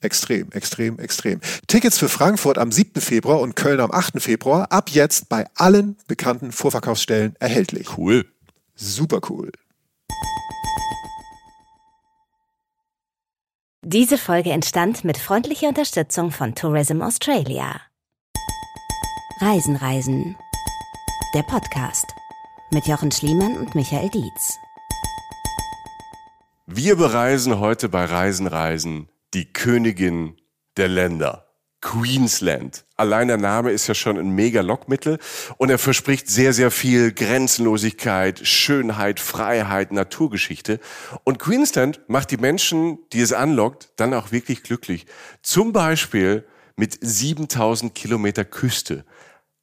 Extrem, extrem, extrem. Tickets für Frankfurt am 7. Februar und Köln am 8. Februar ab jetzt bei allen bekannten Vorverkaufsstellen erhältlich. Cool. Super cool. Diese Folge entstand mit freundlicher Unterstützung von Tourism Australia. Reisen, Reisen. Der Podcast mit Jochen Schliemann und Michael Dietz. Wir bereisen heute bei Reisen, Reisen die Königin der Länder. Queensland. Allein der Name ist ja schon ein mega Lockmittel und er verspricht sehr, sehr viel Grenzenlosigkeit, Schönheit, Freiheit, Naturgeschichte. Und Queensland macht die Menschen, die es anlockt, dann auch wirklich glücklich. Zum Beispiel mit 7000 Kilometer Küste.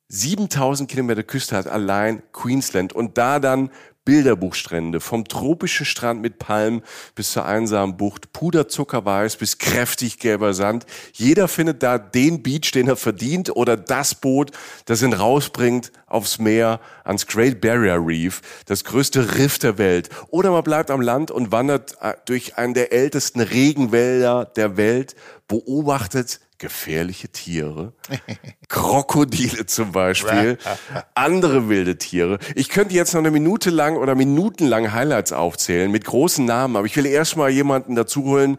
7000 Kilometer Küste hat allein Queensland und da dann Bilderbuchstrände, vom tropischen Strand mit Palmen bis zur einsamen Bucht, puderzuckerweiß bis kräftig gelber Sand. Jeder findet da den Beach, den er verdient oder das Boot, das ihn rausbringt aufs Meer, ans Great Barrier Reef, das größte Riff der Welt. Oder man bleibt am Land und wandert äh, durch einen der ältesten Regenwälder der Welt, beobachtet gefährliche Tiere, Krokodile zum Beispiel, andere wilde Tiere. Ich könnte jetzt noch eine Minute lang oder minutenlang Highlights aufzählen mit großen Namen, aber ich will erstmal jemanden dazu holen,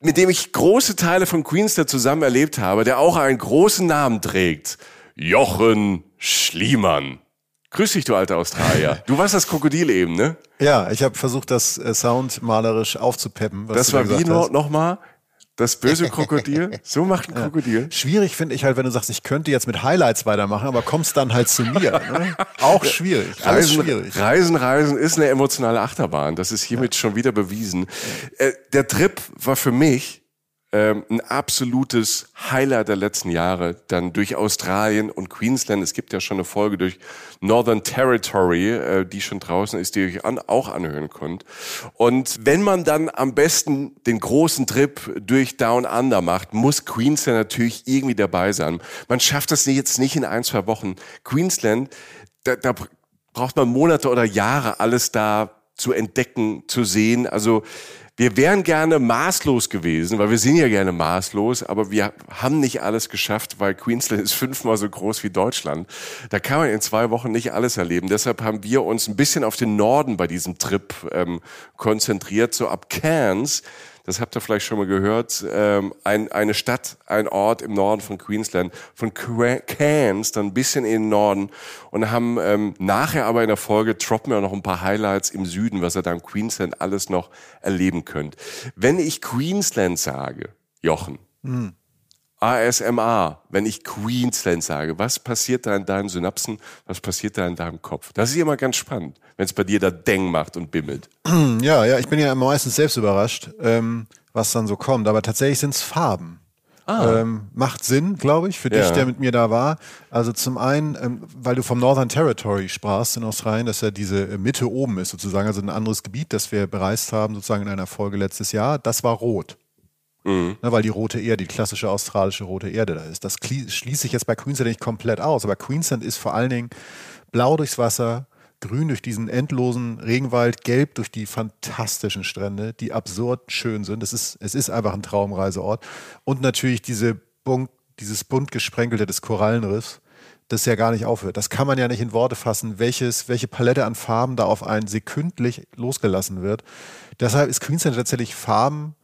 mit dem ich große Teile von Queenster zusammen erlebt habe, der auch einen großen Namen trägt. Jochen Schliemann. Grüß dich, du alter Australier. Du warst das Krokodil eben, ne? Ja, ich habe versucht, das äh, soundmalerisch aufzupeppen. das war wie noch, noch mal? Das böse Krokodil? So macht ein Krokodil. Ja. Schwierig finde ich halt, wenn du sagst, ich könnte jetzt mit Highlights weitermachen, aber kommst dann halt zu mir. Ne? Auch schwierig. Reisen, schwierig. Reisen, Reisen ist eine emotionale Achterbahn. Das ist hiermit ja. schon wieder bewiesen. Äh, der Trip war für mich ähm, ein absolutes Highlight der letzten Jahre, dann durch Australien und Queensland. Es gibt ja schon eine Folge durch Northern Territory, äh, die schon draußen ist, die ihr euch an, auch anhören könnt. Und wenn man dann am besten den großen Trip durch Down Under macht, muss Queensland natürlich irgendwie dabei sein. Man schafft das jetzt nicht in ein, zwei Wochen. Queensland, da, da braucht man Monate oder Jahre, alles da zu entdecken, zu sehen. Also wir wären gerne maßlos gewesen, weil wir sind ja gerne maßlos, aber wir haben nicht alles geschafft, weil Queensland ist fünfmal so groß wie Deutschland. Da kann man in zwei Wochen nicht alles erleben. Deshalb haben wir uns ein bisschen auf den Norden bei diesem Trip ähm, konzentriert, so ab Cairns das habt ihr vielleicht schon mal gehört, ähm, ein, eine Stadt, ein Ort im Norden von Queensland, von Cairns, dann ein bisschen in den Norden und haben ähm, nachher aber in der Folge droppen wir noch ein paar Highlights im Süden, was ihr da in Queensland alles noch erleben könnt. Wenn ich Queensland sage, Jochen, hm. ASMR, wenn ich Queensland sage, was passiert da in deinen Synapsen, was passiert da in deinem Kopf? Das ist immer ganz spannend, wenn es bei dir da Deng macht und bimmelt. Ja, ja, ich bin ja meistens selbst überrascht, ähm, was dann so kommt, aber tatsächlich sind es Farben. Ah. Ähm, macht Sinn, glaube ich, für ja. dich, der mit mir da war. Also zum einen, ähm, weil du vom Northern Territory sprachst in Australien, dass ja diese äh, Mitte oben ist sozusagen, also ein anderes Gebiet, das wir bereist haben, sozusagen in einer Folge letztes Jahr, das war rot. Mhm. Ne, weil die rote Erde, die klassische australische rote Erde da ist. Das schließe ich jetzt bei Queensland nicht komplett aus, aber Queensland ist vor allen Dingen blau durchs Wasser, grün durch diesen endlosen Regenwald, gelb durch die fantastischen Strände, die absurd schön sind. Es ist, es ist einfach ein Traumreiseort. Und natürlich diese bunt, dieses bunt gesprenkelte des Korallenriffs, das ja gar nicht aufhört. Das kann man ja nicht in Worte fassen, welches, welche Palette an Farben da auf einen sekündlich losgelassen wird. Deshalb ist Queensland tatsächlich Farben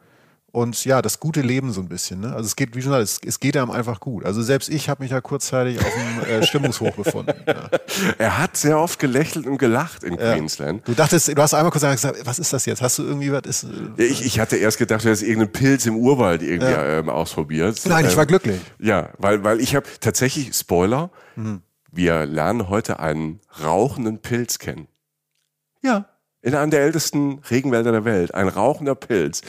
und ja, das gute Leben so ein bisschen. Ne? Also es geht, wie schon gesagt, es, es geht einem einfach gut. Also selbst ich habe mich da kurzzeitig auf dem äh, Stimmungshoch befunden. Ja. Er hat sehr oft gelächelt und gelacht in Ja. Queensland. Du dachtest, du hast einmal kurz gesagt, was ist das jetzt? Hast du irgendwie was? Ist, äh, Ich, ich hatte erst gedacht, du hast irgendeinen Pilz im Urwald irgendwie ähm, ausprobiert. Nein, ich Ähm, war glücklich. Ja, weil, weil ich habe tatsächlich, Spoiler, Mhm. wir lernen heute einen rauchenden Pilz kennen. Ja. In einem der ältesten Regenwälder der Welt. Ein rauchender Pilz.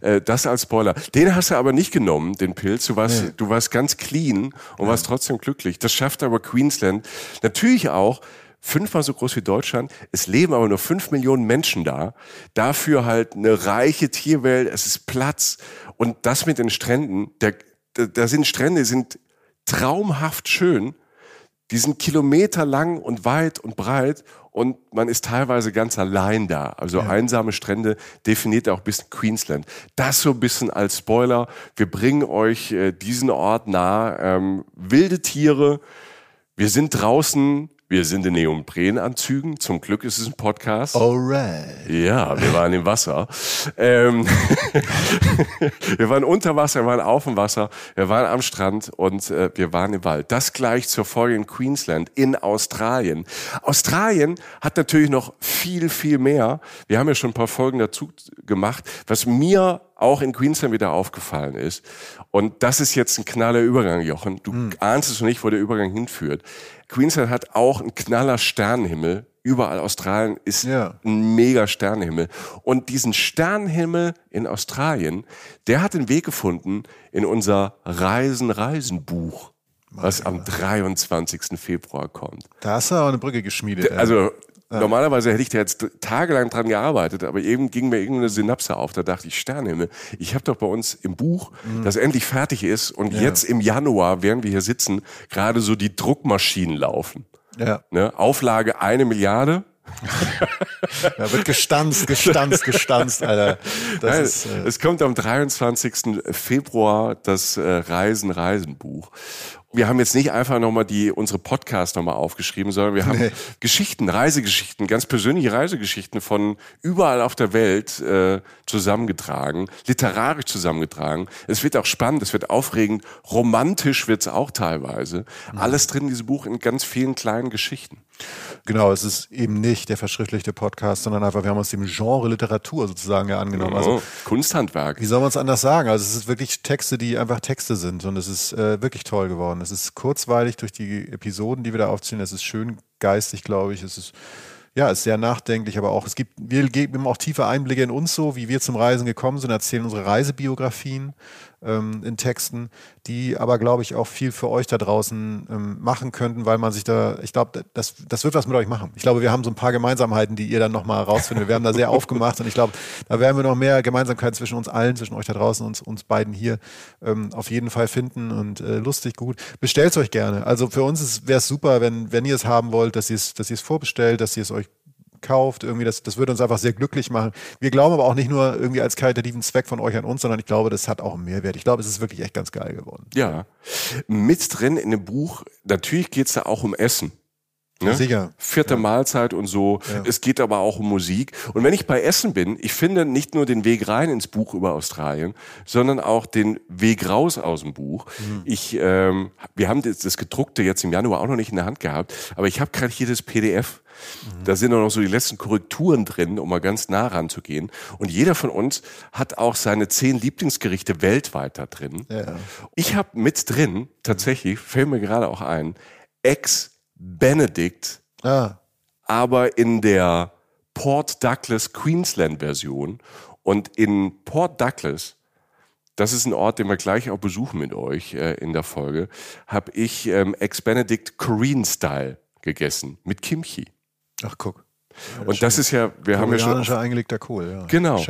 Äh, das als Spoiler. Den hast du aber nicht genommen, den Pilz. Du warst, Nee. du warst ganz clean und warst trotzdem glücklich. Das schafft aber Queensland natürlich auch fünfmal so groß wie Deutschland. Es leben aber nur fünf Millionen Menschen da. Dafür halt eine reiche Tierwelt. Es ist Platz. Und das mit den Stränden, da, da sind Strände, die sind traumhaft schön. Die sind kilometerlang und weit und breit und man ist teilweise ganz allein da. Also einsame Strände definiert auch ein bisschen Queensland. Das so ein bisschen als Spoiler. Wir bringen euch äh, diesen Ort nah. Ähm, wilde Tiere. Wir sind draußen. Wir sind in Neoprenanzügen. Zum Glück ist es ein Podcast. Alright. Ja, wir waren im Wasser. Ähm, wir waren unter Wasser, wir waren auf dem Wasser, wir waren am Strand und äh, wir waren im Wald. Das gleich zur Folge in Queensland, in Australien. Australien hat natürlich noch viel, viel mehr. Wir haben ja schon ein paar Folgen dazu gemacht, was mir auch in Queensland wieder aufgefallen ist. Und das ist jetzt ein knaller Übergang, Jochen. Du ahnst es noch nicht, wo der Übergang hinführt. Queensland hat auch einen knaller Sternenhimmel. Überall Australien ist Ja. ein mega Sternenhimmel. Und diesen Sternenhimmel in Australien, der hat den Weg gefunden in unser Reisen-Reisen-Buch, was am 23. Februar kommt. Da hast du aber eine Brücke geschmiedet. ey. Also normalerweise hätte ich da jetzt tagelang dran gearbeitet, aber eben ging mir irgendeine Synapse auf. Da dachte ich, Sternenhimmel. Ich habe doch bei uns im Buch, das endlich fertig ist und jetzt im Januar, während wir hier sitzen, gerade so die Druckmaschinen laufen. ja. Ne? Auflage eine Milliarde. Da wird gestanzt, gestanzt, gestanzt, Alter. Das Nein, ist, äh, es kommt am 23. Februar das äh, Reisen Reisen Buch. Wir haben jetzt nicht einfach nochmal die unsere Podcast nochmal aufgeschrieben, sondern wir haben Nee. Geschichten, Reisegeschichten, ganz persönliche Reisegeschichten von überall auf der Welt äh, zusammengetragen, literarisch zusammengetragen. Es wird auch spannend, es wird aufregend, romantisch wird's auch teilweise. Mhm. Alles drin in diesem Buch in ganz vielen kleinen Geschichten. Genau, es ist eben nicht der verschriftlichte Podcast, sondern einfach, wir haben uns dem Genre Literatur sozusagen ja angenommen. Also, oh, Kunsthandwerk. wie soll man es anders sagen? Also, es ist wirklich Texte, die einfach Texte sind und es ist äh, wirklich toll geworden. Es ist kurzweilig durch die Episoden, die wir da aufziehen. Es ist schön geistig, glaube ich. Es ist ja, ist sehr nachdenklich, aber auch, es gibt, wir geben auch tiefe Einblicke in uns so, wie wir zum Reisen gekommen sind, erzählen unsere Reisebiografien ähm, in Texten, die aber, glaube ich, auch viel für euch da draußen ähm, machen könnten, weil man sich da, ich glaube, das, das wird was mit euch machen. Ich glaube, wir haben so ein paar Gemeinsamheiten, die ihr dann nochmal rausfindet. Wir werden da sehr aufgemacht und ich glaube, da werden wir noch mehr Gemeinsamkeiten zwischen uns allen, zwischen euch da draußen und uns, beiden hier ähm, auf jeden Fall finden und äh, lustig, gut. Bestellt es euch gerne. Also für uns wäre es super, wenn, wenn ihr es haben wollt, dass ihr es dass ihr es vorbestellt, dass ihr es euch kauft. Irgendwie, das, das würde uns einfach sehr glücklich machen. Wir glauben aber auch nicht nur irgendwie als karitativen Zweck von euch an uns, sondern ich glaube, das hat auch einen Mehrwert. Ich glaube, es ist wirklich echt ganz geil geworden. Ja. Mit drin in dem Buch, natürlich geht's da auch um Essen. Ne? Sicher. Vierte Mahlzeit und so. Es geht aber auch um Musik. Und wenn ich bei Essen bin, ich finde nicht nur den Weg rein ins Buch über Australien, sondern auch den Weg raus aus dem Buch. Ich, ähm, wir haben das, das gedruckte jetzt im Januar auch noch nicht in der Hand gehabt, aber ich habe gerade hier das PDF. Da sind auch noch so die letzten Korrekturen drin, um mal ganz nah ranzugehen. Und jeder von uns hat auch seine zehn Lieblingsgerichte weltweit da drin. Ja. Ich habe mit drin, tatsächlich, fällt mir gerade auch ein, Ex-Benedict, Ah, aber in der Port Douglas Queensland Version. Und in Port Douglas, das ist ein Ort, den wir gleich auch besuchen mit euch äh, in der Folge, habe ich ähm, Ex-Benedict Korean Style gegessen mit Kimchi. ach guck. Und das ist ja, wir haben ja schon eingelegter Kohl, ja. Genau.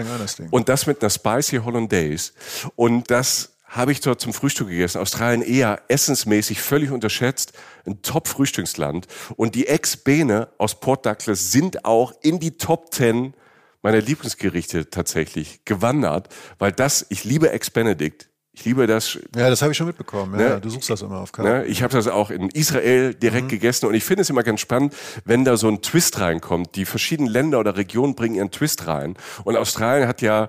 Und das mit einer Spicy Hollandaise. Und das habe ich dort zum Frühstück gegessen. Australien eher essensmäßig völlig unterschätzt. Ein Top-Frühstücksland. Und die Ex-Bene aus Port Douglas sind auch in die Top 10 meiner Lieblingsgerichte tatsächlich gewandert. Weil das, ich liebe Ex-Benedict. Ich liebe das. Ja, das habe ich schon mitbekommen. Ja, ne? Du suchst das immer auf Karten. Ne? Ich habe das auch in Israel direkt mhm. gegessen und ich finde es immer ganz spannend, wenn da so ein Twist reinkommt. Die verschiedenen Länder oder Regionen bringen ihren Twist rein. Und Australien hat ja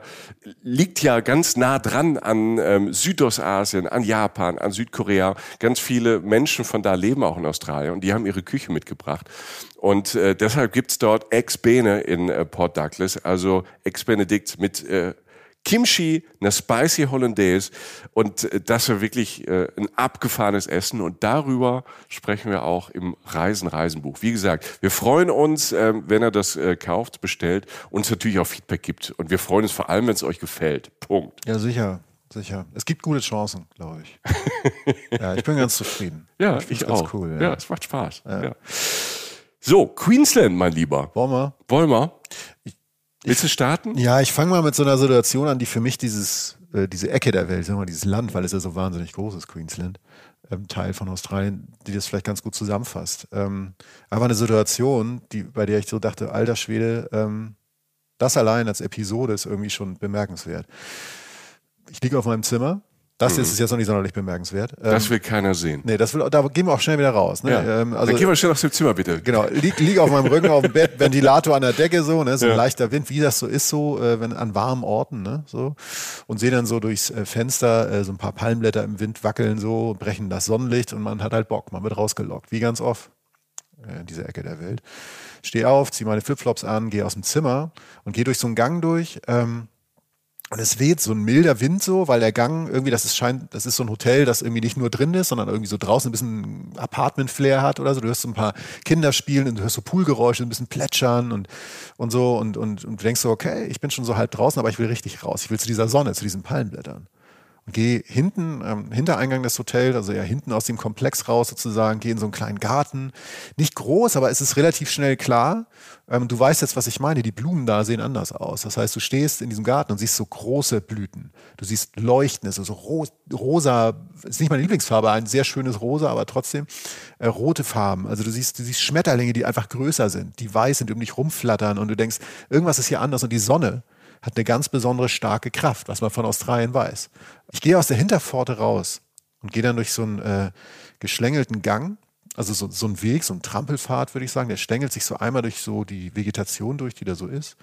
liegt ja ganz nah dran an ähm, Südostasien, an Japan, an Südkorea. Ganz viele Menschen von da leben auch in Australien und die haben ihre Küche mitgebracht. Und äh, deshalb gibt's dort Ex Bene in äh, Port Douglas, also Ex Benedict mit äh, Kimchi, eine Spicy Hollandaise und äh, das war wirklich äh, ein abgefahrenes Essen und darüber sprechen wir auch im Reisen Reisenbuch. Wie gesagt, wir freuen uns, äh, wenn ihr das äh, kauft, bestellt und es natürlich auch Feedback gibt und wir freuen uns vor allem, wenn es euch gefällt. Punkt. Ja, sicher. Sicher. Es gibt gute Chancen, glaube ich. ja, ich bin ganz zufrieden. Ja, ich, ich auch. Cool, ja. ja. es macht Spaß. Ja. Ja. So, Queensland, mein Lieber. Wollen wir? Wollen wir? Willst du starten? Ja, ich fange mal mit so einer Situation an, die für mich dieses, äh, diese Ecke der Welt, sagen wir mal, dieses Land, weil es ja so wahnsinnig groß ist, Queensland, ähm, Teil von Australien, die das vielleicht ganz gut zusammenfasst. Ähm, einfach eine Situation, die, bei der ich so dachte, alter Schwede, ähm, das allein als Episode ist irgendwie schon bemerkenswert. Ich liege auf meinem Zimmer, das mhm. ist jetzt noch nicht sonderlich bemerkenswert. Das ähm, will keiner sehen. Nee, das will, da gehen wir auch schnell wieder raus. Ne? Ja. Ähm, also, Dann gehen wir schnell aus dem Zimmer, bitte. Genau, lieg, lieg auf meinem Rücken auf dem Bett, Ventilator an der Decke, so, ne? so ja. ein leichter Wind, wie das so ist, so äh, wenn an warmen Orten, ne? so. Und sehe dann so durchs äh, Fenster äh, so ein paar Palmblätter im Wind wackeln, so, brechen das Sonnenlicht und man hat halt Bock, man wird rausgelockt, wie ganz oft äh, in dieser Ecke der Welt. Stehe auf, ziehe meine Flipflops an, gehe aus dem Zimmer und gehe durch so einen Gang durch. Ähm, und es weht so ein milder Wind so, weil der Gang irgendwie, das ist scheint, das ist so ein Hotel, das irgendwie nicht nur drin ist, sondern irgendwie so draußen ein bisschen Apartment-Flair hat oder so. Du hörst so ein paar Kinder spielen und du hörst so Poolgeräusche, ein bisschen plätschern und, und so und, und, und du denkst so, okay, ich bin schon so halb draußen, aber ich will richtig raus. Ich will zu dieser Sonne, zu diesen Palmblättern gehe hinten, ähm, Hintereingang des Hotels, also ja hinten aus dem Komplex raus sozusagen, gehe in so einen kleinen Garten. Nicht groß, aber es ist relativ schnell klar. Ähm, du weißt jetzt, was ich meine. Die Blumen da sehen anders aus. Das heißt, du stehst in diesem Garten und siehst so große Blüten. Du siehst Leuchten, ist so ro rosa, ist nicht meine Lieblingsfarbe, ein sehr schönes Rosa, aber trotzdem äh, rote Farben. Also du siehst, du siehst Schmetterlinge, die einfach größer sind, die weiß sind, um dich rumflattern und du denkst, irgendwas ist hier anders und die Sonne hat eine ganz besondere starke Kraft, was man von Australien weiß. Ich gehe aus der Hinterpforte raus und gehe dann durch so einen äh, geschlängelten Gang, also so, so einen Weg, so einen Trampelpfad, würde ich sagen. Der stängelt sich so einmal durch so die Vegetation durch, die da so ist.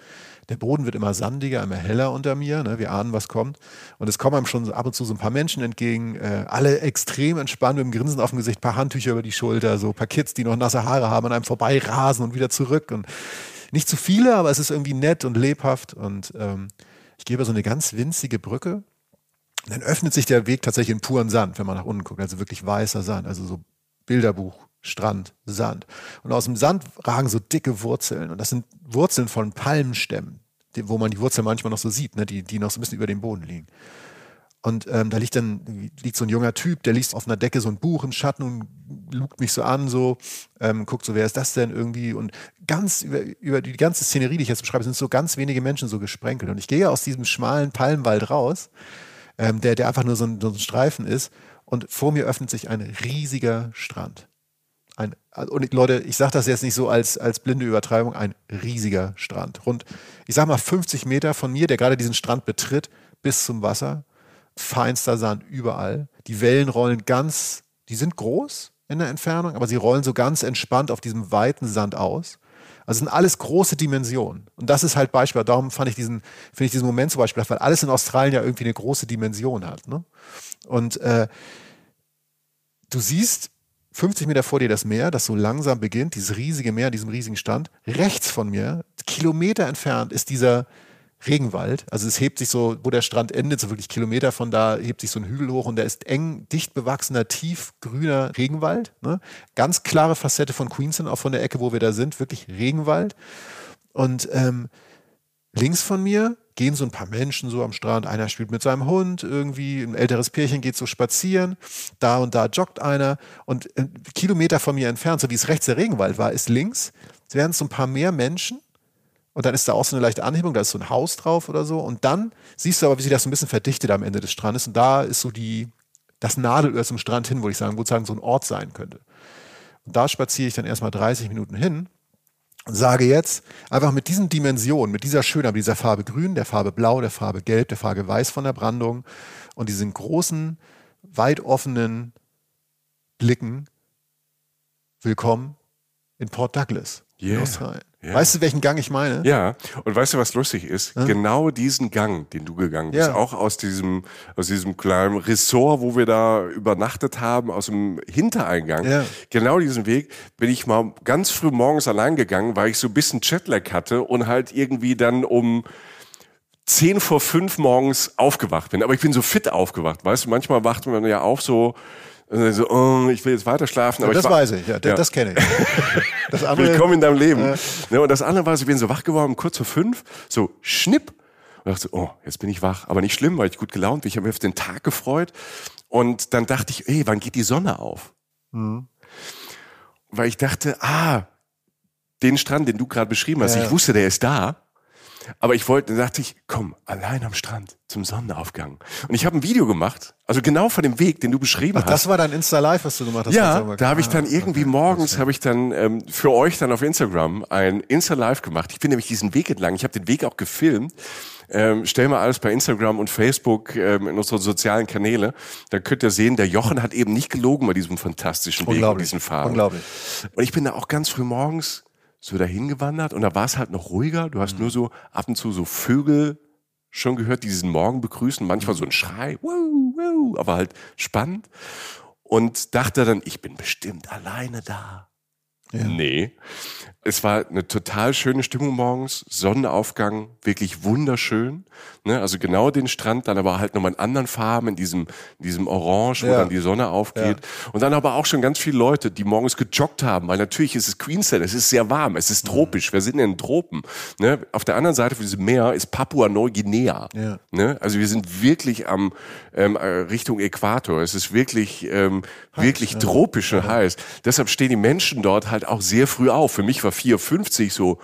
Der Boden wird immer sandiger, immer heller unter mir. Ne? Wir ahnen, was kommt. Und es kommen einem schon ab und zu so ein paar Menschen entgegen, äh, alle extrem entspannt mit dem Grinsen auf dem Gesicht, paar Handtücher über die Schulter, so paar Kids, die noch nasse Haare haben, an einem vorbei rasen und wieder zurück. Und nicht zu viele, aber es ist irgendwie nett und lebhaft. Und ähm, ich gehe über so eine ganz winzige Brücke. dann öffnet sich der Weg tatsächlich in puren Sand, wenn man nach unten guckt. Also wirklich weißer Sand, also so Bilderbuch, Strand, Sand. Und aus dem Sand ragen so dicke Wurzeln. Und das sind Wurzeln von Palmenstämmen, die, wo man die Wurzeln manchmal noch so sieht, ne, die, die noch so ein bisschen über dem Boden liegen. Und ähm, da liegt dann liegt so ein junger Typ, der liest auf einer Decke so ein Buch im Schatten und lugt mich so an, so ähm, guckt so, wer ist das denn irgendwie? Und ganz über, über die ganze Szenerie, die ich jetzt beschreibe, sind so ganz wenige Menschen so gesprenkelt. Und ich gehe aus diesem schmalen Palmenwald raus, ähm, der, der einfach nur so ein, so ein Streifen ist. Und vor mir öffnet sich ein riesiger Strand. Ein, und Leute, ich sage das jetzt nicht so als, als blinde Übertreibung, ein riesiger Strand. Rund, ich sag mal 50 Meter von mir, der gerade diesen Strand betritt, bis zum Wasser feinster Sand überall. Die Wellen rollen ganz, die sind groß in der Entfernung, aber sie rollen so ganz entspannt auf diesem weiten Sand aus. Also sind alles große Dimensionen. Und das ist halt Beispiel. Darum fand ich diesen, finde ich diesen Moment zum Beispiel, weil alles in Australien ja irgendwie eine große Dimension hat. Ne? Und äh, du siehst 50 Meter vor dir das Meer, das so langsam beginnt, dieses riesige Meer, diesem riesigen Stand. Rechts von mir, Kilometer entfernt, ist dieser, Regenwald. Also es hebt sich so, wo der Strand endet, so wirklich Kilometer von da, hebt sich so ein Hügel hoch und der ist eng, dicht bewachsener, tiefgrüner Regenwald. Ne? Ganz klare Facette von Queensland, auch von der Ecke, wo wir da sind, wirklich Regenwald. Und ähm, links von mir gehen so ein paar Menschen so am Strand. Einer spielt mit seinem Hund irgendwie, ein älteres Pärchen geht so spazieren. Da und da joggt einer. Und äh, Kilometer von mir entfernt, so wie es rechts der Regenwald war, ist links, werden so ein paar mehr Menschen und dann ist da auch so eine leichte Anhebung, da ist so ein Haus drauf oder so. Und dann siehst du aber, wie sich das so ein bisschen verdichtet am Ende des Strandes. Und da ist so die, das Nadelöhr zum Strand hin, würde ich sagen, wo sagen, so ein Ort sein könnte. Und da spaziere ich dann erstmal 30 Minuten hin Und sage jetzt, einfach mit diesen Dimensionen, mit dieser Schönheit, mit dieser Farbe Grün, der Farbe Blau, der Farbe Gelb, der Farbe Weiß von der Brandung und diesen großen, weit offenen Blicken, willkommen in Port Douglas Yeah. in Australien. Ja. Weißt du, welchen Gang ich meine? Ja, und weißt du, was lustig ist? Genau diesen Gang, den du gegangen bist, Ja. auch aus diesem, aus diesem kleinen Ressort, wo wir da übernachtet haben, aus dem Hintereingang, Ja. genau diesen Weg bin ich mal ganz früh morgens allein gegangen, weil ich so ein bisschen Jetlag hatte und halt irgendwie dann um zehn vor fünf morgens aufgewacht bin. Aber ich bin so fit aufgewacht, weißt du, manchmal wacht man ja auf so, äh, so oh, ich will jetzt weiter schlafen. Aber das ich weiß ich, ja, Ja. das kenne ich. Das andere, Willkommen in deinem Leben. Ne, und das andere war, ich bin so wach geworden, kurz vor fünf, so schnipp. Und dachte, oh, jetzt bin ich wach. Aber nicht schlimm, weil ich gut gelaunt bin. Ich habe mich auf den Tag gefreut. Und dann dachte ich, ey, wann geht die Sonne auf? Mhm. Weil ich dachte, ah, den Strand, den du gerade beschrieben hast, Ja, ich ja. wusste, der ist da. Aber ich wollte, dann dachte ich, komm, allein am Strand zum Sonnenaufgang. Und ich habe ein Video gemacht, also genau von dem Weg, den du beschrieben Ach, hast. das war dein Insta-Live, was du gemacht hast? Ja, da habe ich dann irgendwie okay. morgens habe ich dann ähm, für euch dann auf Instagram ein Insta Live gemacht. Ich bin nämlich diesen Weg entlang. Ich habe den Weg auch gefilmt. Ähm, stell mal alles bei Instagram und Facebook ähm, in unsere sozialen Kanäle. Da könnt ihr sehen, der Jochen hat eben nicht gelogen bei diesem fantastischen Weg und diesen Farben. Unglaublich. Und ich bin da auch ganz früh morgens so dahin gewandert und da war es halt noch ruhiger. Du Mhm. hast nur so ab und zu so Vögel schon gehört, die diesen Morgen begrüßen. Manchmal so ein Schrei, wow, wow, aber halt spannend. Und dachte dann, ich bin bestimmt alleine da. Nee. Es war eine total schöne Stimmung morgens, Sonnenaufgang, wirklich wunderschön. Ne? Also genau den Strand, dann aber halt nochmal in anderen Farben, in diesem, in diesem Orange, wo Ja. dann die Sonne aufgeht. Und dann aber auch schon ganz viele Leute, die morgens gejoggt haben, weil natürlich ist es Queensland, es ist sehr warm, es ist tropisch, wir sind in den Tropen. Ne? Auf der anderen Seite von diesem Meer ist Papua-Neuguinea. Ja. Ne? Also wir sind wirklich am ähm, äh, Richtung Äquator. Es ist wirklich, ähm, wirklich tropisch und heiß. Deshalb stehen die Menschen dort halt auch sehr früh auf. Für mich war 4,50 so.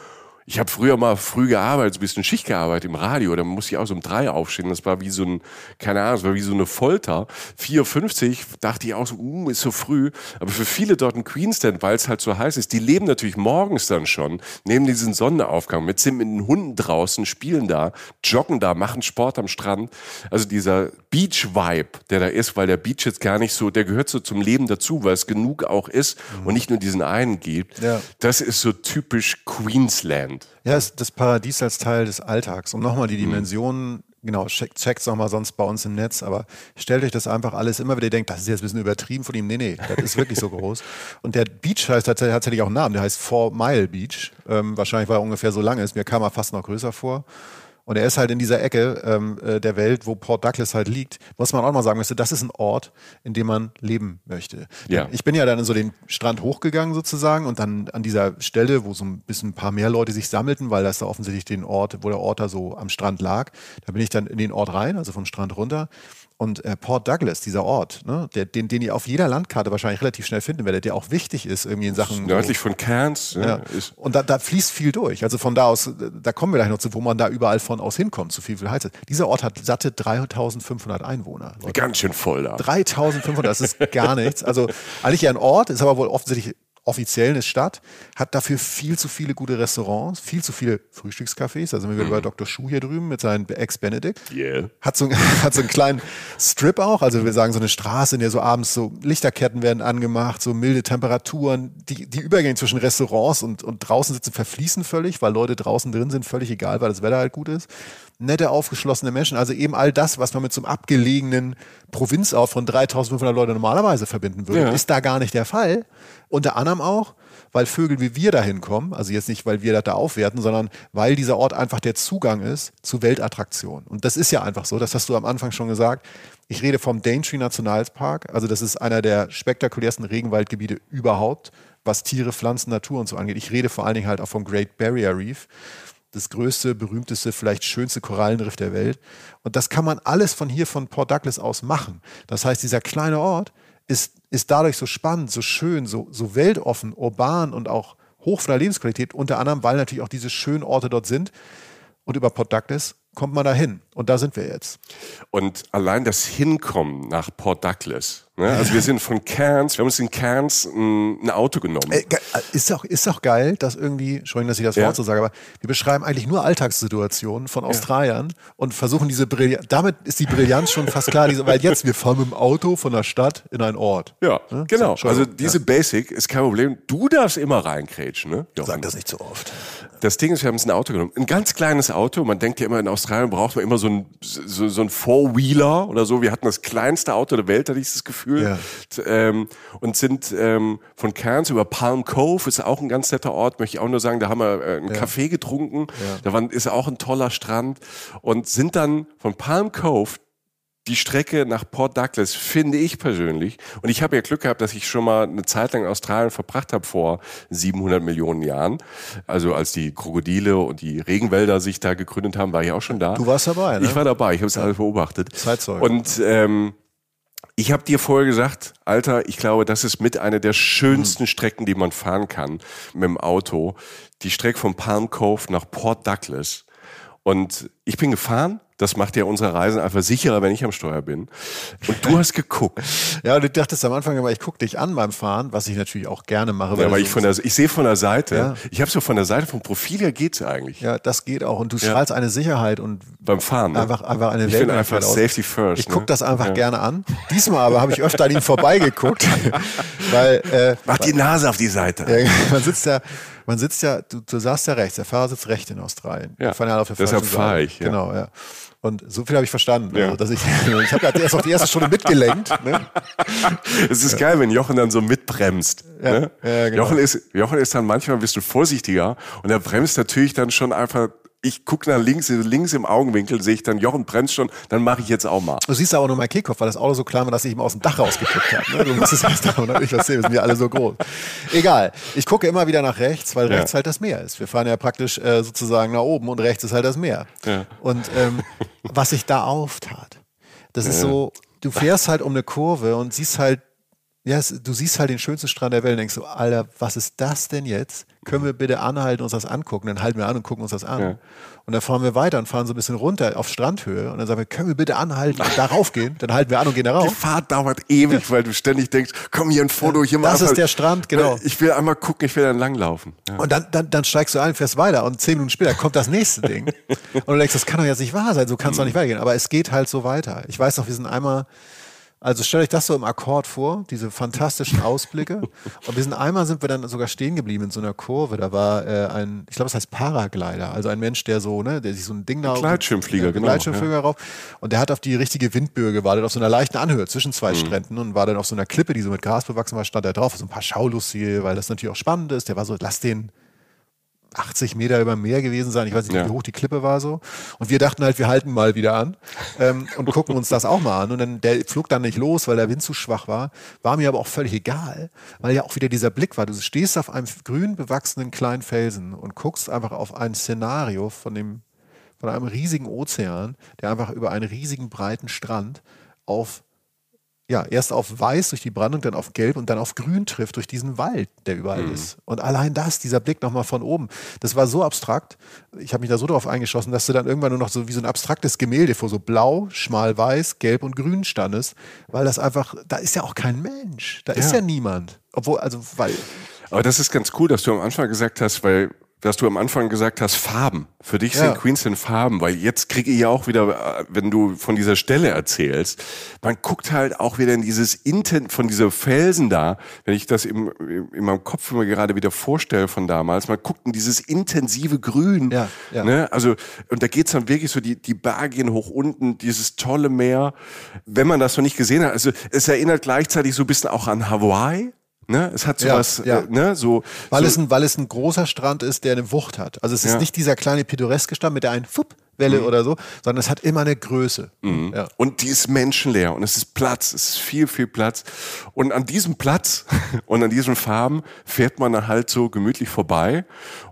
Ich habe früher mal früh gearbeitet, so ein bisschen Schicht gearbeitet im Radio. Da musste ich auch so um drei aufstehen. Das war wie so ein, keine Ahnung, das war wie so eine Folter. 4,50 dachte ich auch so, uh, ist so früh. Aber für viele dort in Queensland, weil es halt so heiß ist, die leben natürlich morgens dann schon, nehmen diesen Sonnenaufgang mit, sind mit den Hunden draußen, spielen da, joggen da, machen Sport am Strand. Also dieser Beach-Vibe, der da ist, weil der Beach jetzt gar nicht so, der gehört so zum Leben dazu, weil es genug auch ist und nicht nur diesen einen gibt. Ja. Das ist so typisch Queensland. Ja, ist das Paradies als Teil des Alltags. Um nochmal die Mhm. Dimensionen, genau, check, checkt's nochmal sonst bei uns im Netz, aber stellt euch das einfach alles immer wieder, ihr denkt, das ist jetzt ein bisschen übertrieben von ihm. Nee, nee, das ist wirklich so groß. Und der Beach heißt tatsächlich, tatsächlich auch einen Namen, der heißt Four Mile Beach. Ähm, wahrscheinlich, weil er ungefähr so lang ist. Mir kam er fast noch größer vor. Und er ist halt in dieser Ecke ähm, äh, der Welt, wo Port Douglas halt liegt, was man auch mal sagen müsste, das ist ein Ort, in dem man leben möchte. Ja. Ich bin ja dann in so den Strand hochgegangen sozusagen und dann an dieser Stelle, wo so ein bisschen ein paar mehr Leute sich sammelten, weil das da offensichtlich den Ort, wo der Ort da so am Strand lag, da bin ich dann in den Ort rein, also vom Strand runter. Und äh, Port Douglas, dieser Ort, ne, der, den, den ihr auf jeder Landkarte wahrscheinlich relativ schnell finden werdet, der auch wichtig ist irgendwie in Sachen. Nördlich von Cairns ne, Ja. Und da, da fließt viel durch. Also von da aus, äh, da kommen wir gleich noch zu, wo man da überall von aus hinkommt, zu viel, viel Heiz. Dieser Ort hat satte 3500 Einwohner. Leute. ganz schön voll da. 3500, das ist gar nichts. Also eigentlich ja ein Ort, ist aber wohl offensichtlich offiziell eine Stadt, hat dafür viel zu viele gute Restaurants, viel zu viele Frühstückscafés. Da sind wir wieder bei Dr. Schuh hier drüben mit seinen Ex-Benedict. Yeah. Hat so, hat so einen kleinen Strip auch, also wir sagen so eine Straße, in der so abends so Lichterketten werden angemacht, so milde Temperaturen. Die, die Übergänge zwischen Restaurants und, und draußen sitzen verfließen völlig, weil Leute draußen drin sind, völlig egal, weil das Wetter halt gut ist. Nette, aufgeschlossene Menschen, also eben all das, was man mit so einem abgelegenen Provinzort von 3500 Leuten normalerweise verbinden würde, Ja. ist da gar nicht der Fall. Unter anderem auch, weil Vögel wie wir da hinkommen, also jetzt nicht, weil wir das da aufwerten, sondern weil dieser Ort einfach der Zugang ist zu Weltattraktionen. Und das ist ja einfach so, das hast du am Anfang schon gesagt. Ich rede vom Daintree Nationalpark, also das ist einer der spektakulärsten Regenwaldgebiete überhaupt, was Tiere, Pflanzen, Natur und so angeht. Ich rede vor allen Dingen halt auch vom Great Barrier Reef das größte, berühmteste, vielleicht schönste Korallenriff der Welt. Und das kann man alles von hier, von Port Douglas aus machen. Das heißt, dieser kleine Ort ist, ist dadurch so spannend, so schön, so, so weltoffen, urban und auch hoch von der Lebensqualität, unter anderem, weil natürlich auch diese schönen Orte dort sind. Und über Port Douglas kommt man dahin. Und da sind wir jetzt. Und allein das Hinkommen nach Port Douglas, ne? also wir sind von Cairns, wir haben uns in Cairns ein, ein Auto genommen. Äh, ist auch, ist auch geil, dass irgendwie, Entschuldigung, dass ich das Wort ja. so sage, aber wir beschreiben eigentlich nur Alltagssituationen von Australiern ja. und versuchen diese Brillanz, damit ist die Brillanz schon fast klar, diese, weil jetzt wir fahren mit dem Auto von der Stadt in einen Ort. Ja, ne? genau. So, also diese ja. Basic ist kein Problem. Du darfst immer reinkrätschen. Ne? Sag das nicht so oft. Das Ding ist, wir haben uns ein Auto genommen. Ein ganz kleines Auto. Man denkt ja immer, in Australien braucht man immer so ein, so, so ein Four-Wheeler oder so. Wir hatten das kleinste Auto der Welt, hatte ich das Gefühl. Ja. Ähm, und sind ähm, von Cairns über Palm Cove, ist auch ein ganz netter Ort, möchte ich auch nur sagen. Da haben wir äh, einen ja. Kaffee getrunken. Ja. Da war, ist auch ein toller Strand. Und sind dann von Palm Cove die Strecke nach Port Douglas finde ich persönlich, und ich habe ja Glück gehabt, dass ich schon mal eine Zeit lang in Australien verbracht habe vor 700 Millionen Jahren. Also als die Krokodile und die Regenwälder sich da gegründet haben, war ich auch schon da. Du warst dabei, ne? Ich war dabei, ich habe es alles beobachtet. Zeitzeuge. Und ähm, ich habe dir vorher gesagt, Alter, ich glaube, das ist mit einer der schönsten Strecken, die man fahren kann mit dem Auto. Die Strecke von Palm Cove nach Port Douglas. Und ich bin gefahren das macht ja unsere Reisen einfach sicherer, wenn ich am Steuer bin. Und du hast geguckt. ja, und du dachtest am Anfang immer, ich gucke dich an beim Fahren, was ich natürlich auch gerne mache. Ja, aber ich, von der, ich sehe von der Seite, ja. ich habe so von der Seite, vom Profil her geht's eigentlich. Ja, das geht auch. Und du ja. strahlst eine Sicherheit und beim Fahren. Ne? Einfach, einfach eine Ich bin einfach Safety first. Ich gucke ne? das einfach ja. gerne an. Diesmal aber habe ich öfter an ihm vorbeigeguckt. weil, äh, Mach die Nase auf die Seite. Man sitzt ja, man sitzt ja, du, du saßt ja rechts, der Fahrer sitzt rechts in Australien. Ja, auf der deshalb fahre ich. Ja. Genau, ja. Und so viel habe ich verstanden. Ja. Also, dass ich ich habe ja erst auf die erste Stunde mitgelenkt. Ne? Es ist geil, wenn Jochen dann so mitbremst. Ja, ne? ja, genau. Jochen, ist, Jochen ist dann manchmal ein bisschen vorsichtiger und er bremst natürlich dann schon einfach ich gucke nach links, links im Augenwinkel sehe ich dann, Jochen bremst schon, dann mache ich jetzt auch mal. Du siehst aber nur mein Kickoff, weil das Auto so klein war, dass ich ihm aus dem Dach rausgeguckt habe. Ne? Du musst es erst haben, ich was sehen, wir sind ja alle so groß. Egal, ich gucke immer wieder nach rechts, weil ja. rechts halt das Meer ist. Wir fahren ja praktisch äh, sozusagen nach oben und rechts ist halt das Meer. Ja. Und ähm, was sich da auftat, das ist so, du fährst halt um eine Kurve und siehst halt ja, es, du siehst halt den schönsten Strand der Welt und denkst so, Alter, was ist das denn jetzt? Können wir bitte anhalten, uns das angucken? Dann halten wir an und gucken uns das an. Ja. Und dann fahren wir weiter und fahren so ein bisschen runter auf Strandhöhe und dann sagen wir, können wir bitte anhalten und darauf gehen? Dann halten wir an und gehen darauf. Die Fahrt dauert ewig, ja. weil du ständig denkst, komm hier ein Foto, hier mal. Das ist der Strand, genau. Ich will einmal gucken, ich will dann langlaufen. Ja. Und dann, dann, dann steigst du ein, fährst weiter und zehn Minuten später kommt das nächste Ding. und du denkst, das kann doch jetzt nicht wahr sein, so kann es doch nicht weitergehen. Aber es geht halt so weiter. Ich weiß noch, wir sind einmal also stellt euch das so im Akkord vor, diese fantastischen Ausblicke. Und wir sind einmal sind wir dann sogar stehen geblieben in so einer Kurve. Da war äh, ein, ich glaube, es heißt Paraglider, also ein Mensch, der so, ne, der sich so ein Ding da Gleitschirmflieger, äh, genau. Gleitschirmflieger ja. rauf. Und der hat auf die richtige Windböe gewartet, auf so einer leichten Anhöhe zwischen zwei mhm. Stränden und war dann auf so einer Klippe, die so mit Gras bewachsen war, stand da drauf, so ein paar Schaulustige, weil das natürlich auch spannend ist. Der war so, lass den 80 Meter über Meer gewesen sein. Ich weiß nicht, ja. wie hoch die Klippe war so. Und wir dachten halt, wir halten mal wieder an ähm, und gucken uns das auch mal an. Und dann der flog dann nicht los, weil der Wind zu schwach war. War mir aber auch völlig egal, weil ja auch wieder dieser Blick war. Du stehst auf einem grün bewachsenen kleinen Felsen und guckst einfach auf ein Szenario von dem von einem riesigen Ozean, der einfach über einen riesigen breiten Strand auf ja, erst auf weiß durch die Brandung, dann auf gelb und dann auf grün trifft durch diesen Wald, der überall mhm. ist. Und allein das, dieser Blick nochmal von oben, das war so abstrakt. Ich habe mich da so drauf eingeschossen, dass du dann irgendwann nur noch so wie so ein abstraktes Gemälde vor so blau, schmal weiß, gelb und grün standest, weil das einfach, da ist ja auch kein Mensch. Da ja. ist ja niemand. Obwohl, also, weil. Aber das ist ganz cool, dass du am Anfang gesagt hast, weil dass du am Anfang gesagt hast, Farben. Für dich ja. sind Queensland Farben, weil jetzt kriege ich ja auch wieder, äh, wenn du von dieser Stelle erzählst, man guckt halt auch wieder in dieses Intent von dieser Felsen da, wenn ich das im, in meinem Kopf immer gerade wieder vorstelle von damals, man guckt in dieses intensive Grün. Ja, ja. Ne? Also, und da geht's dann wirklich so, die, die Berge gehen hoch unten, dieses tolle Meer. Wenn man das noch nicht gesehen hat, also es erinnert gleichzeitig so ein bisschen auch an Hawaii. Ne? Es hat sowas, ja, ja. Äh, ne? so, weil, so es ein, weil es ein großer Strand ist, der eine Wucht hat. Also es ist ja. nicht dieser kleine pittoreske Strand mit der einen Fupp Welle mhm. oder so, sondern es hat immer eine Größe. Mhm. Ja. Und die ist menschenleer und es ist Platz, es ist viel, viel Platz. Und an diesem Platz und an diesen Farben fährt man dann halt so gemütlich vorbei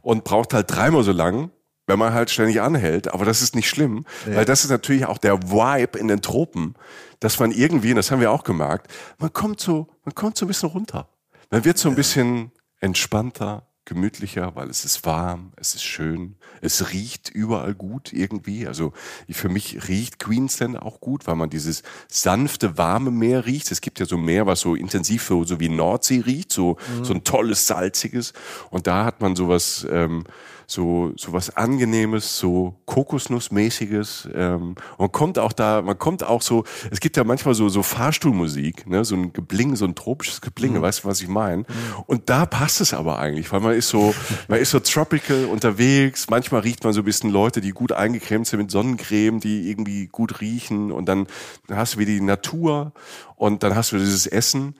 und braucht halt dreimal so lang, wenn man halt ständig anhält. Aber das ist nicht schlimm, ja. weil das ist natürlich auch der Vibe in den Tropen, dass man irgendwie, und das haben wir auch gemerkt, man kommt so, man kommt so ein bisschen runter. Man wird so ein bisschen entspannter, gemütlicher, weil es ist warm, es ist schön, es riecht überall gut irgendwie. Also für mich riecht Queensland auch gut, weil man dieses sanfte, warme Meer riecht. Es gibt ja so Meer, was so intensiv so, so wie Nordsee riecht, so, mhm. so ein tolles, salziges. Und da hat man sowas, ähm, so, so was Angenehmes, so Kokosnussmäßiges. Ähm, und kommt auch da, man kommt auch so, es gibt ja manchmal so, so Fahrstuhlmusik, ne, so ein Gebling, so ein tropisches Geblinge, mhm. weißt du, was ich meine? Mhm. Und da passt es aber eigentlich, weil man ist so, man ist so tropical unterwegs, manchmal riecht man so ein bisschen Leute, die gut eingecremt sind mit Sonnencreme, die irgendwie gut riechen und dann hast du wieder die Natur und dann hast du dieses Essen.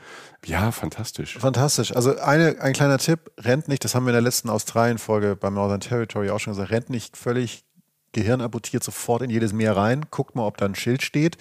Ja, fantastisch. Fantastisch. Also eine, ein kleiner Tipp, rennt nicht, das haben wir in der letzten Australien-Folge beim Northern Territory auch schon gesagt, rennt nicht völlig gehirnabotiert sofort in jedes Meer rein, guckt mal, ob da ein Schild steht.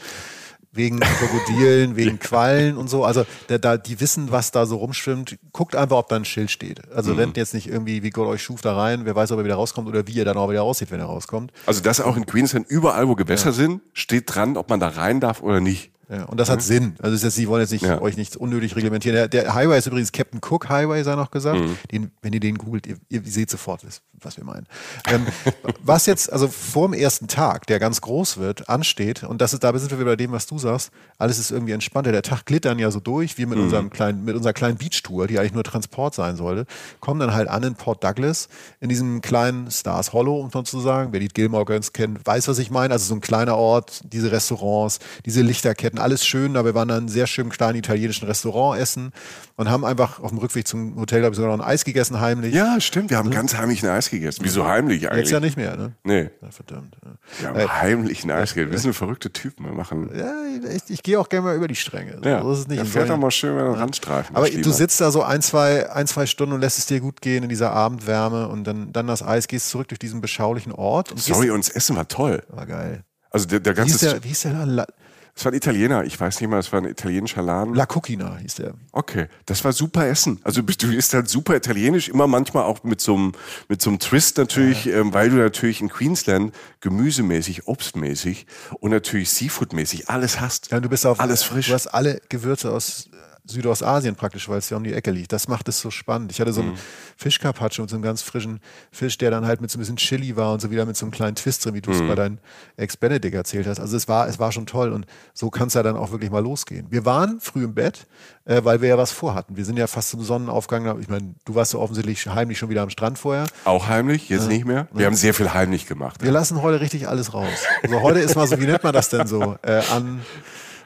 Wegen Krokodilen, wegen Quallen und so. Also da, da, die wissen, was da so rumschwimmt. Guckt einfach, ob da ein Schild steht. Also mhm. rennt jetzt nicht irgendwie, wie Gott euch schuf, da rein. Wer weiß, ob er wieder rauskommt oder wie er dann auch wieder aussieht, wenn er rauskommt. Also das auch in Queensland, überall, wo Gewässer ja. sind, steht dran, ob man da rein darf oder nicht. Ja, und das hat mhm. Sinn. Also jetzt, Sie wollen jetzt nicht ja. euch nicht unnötig reglementieren. Der, der, Highway ist übrigens Captain Cook Highway, sei noch gesagt. Mhm. Den, wenn ihr den googelt, ihr, ihr seht sofort, was wir meinen. Ähm, was jetzt also vor dem ersten Tag, der ganz groß wird, ansteht, und das ist, da sind wir wieder bei dem, was du sagst, alles ist irgendwie entspannter. Der Tag glitt dann ja so durch, wir mit, mhm. unserem kleinen, mit unserer kleinen Beach-Tour, die eigentlich nur Transport sein sollte, kommen dann halt an in Port Douglas, in diesem kleinen Stars Hollow, um so zu sagen. Wer die Gilmore Girls kennt, weiß, was ich meine. Also so ein kleiner Ort, diese Restaurants, diese Lichterketten, Möglichkeiten, alles schön, aber wir waren dann in einem sehr schönen kleinen italienischen Restaurant essen und haben einfach auf dem Rückweg zum Hotel, glaube ich, sogar noch ein Eis gegessen, heimlich. Ja, stimmt, wir haben ganz heimlich ein Eis gegessen. Wieso heimlich eigentlich? Jetzt ja nicht mehr, ne? Nee. Ja, verdammt. Ja. Wir haben äh, heimlich ein Eis gegessen. Wir sind verrückte Typen, wir machen... Ja, ich, ich gehe auch gerne mal über die Stränge. Ja, so ist es nicht. Ja, fährt doch mal schön über den Randstreifen. Aber du sitzt da so ein zwei, ein, zwei Stunden und lässt es dir gut gehen in dieser Abendwärme und dann, dann das Eis, gehst zurück durch diesen beschaulichen Ort. Sorry, uns Essen war toll. War geil. Also der, der ganze... Wie hieß der, wie hieß der es war ein Italiener, ich weiß nicht mal, es war ein italienischer Laden. La Cucina hieß der. Okay, das war super Essen. Also du isst halt super italienisch, immer manchmal auch mit so einem, mit so einem Twist natürlich, ja. ähm, weil du natürlich in Queensland gemüsemäßig, obstmäßig und natürlich Seafoodmäßig alles hast. Ja, du bist auf alles frisch. Du hast alle Gewürze aus Südostasien praktisch, weil es ja um die Ecke liegt. Das macht es so spannend. Ich hatte so einen mhm. Fischcarpaccio mit so einem ganz frischen Fisch, der dann halt mit so ein bisschen Chili war und so wieder mit so einem kleinen Twist drin, wie du es mhm. bei deinem Ex-Benedict erzählt hast. Also es war, es war schon toll und so kann es ja dann auch wirklich mal losgehen. Wir waren früh im Bett, äh, weil wir ja was vorhatten. Wir sind ja fast zum Sonnenaufgang. Ich meine, du warst so offensichtlich heimlich schon wieder am Strand vorher. Auch heimlich, jetzt äh, nicht mehr. Wir haben sehr viel heimlich gemacht. Wir ja. lassen heute richtig alles raus. Also heute ist mal so, wie nennt man das denn so? Äh, an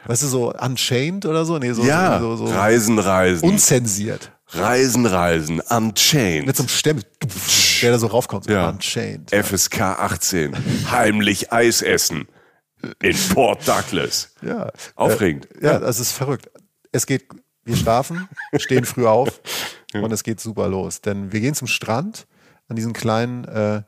weißt du, so Unchained oder so? Nee, so, ja, so, so, Reisen, Reisen. Unzensiert. Reisen, Reisen, Unchained. Mit so einem Stempel, der da so raufkommt. So ja. Unchained. FSK 18. Heimlich Eis essen. In Port Douglas. Ja. Aufregend. Äh, ja, das ist verrückt. Es geht, wir schlafen, stehen früh auf ja. und es geht super los. Denn wir gehen zum Strand, an diesen kleinen, äh,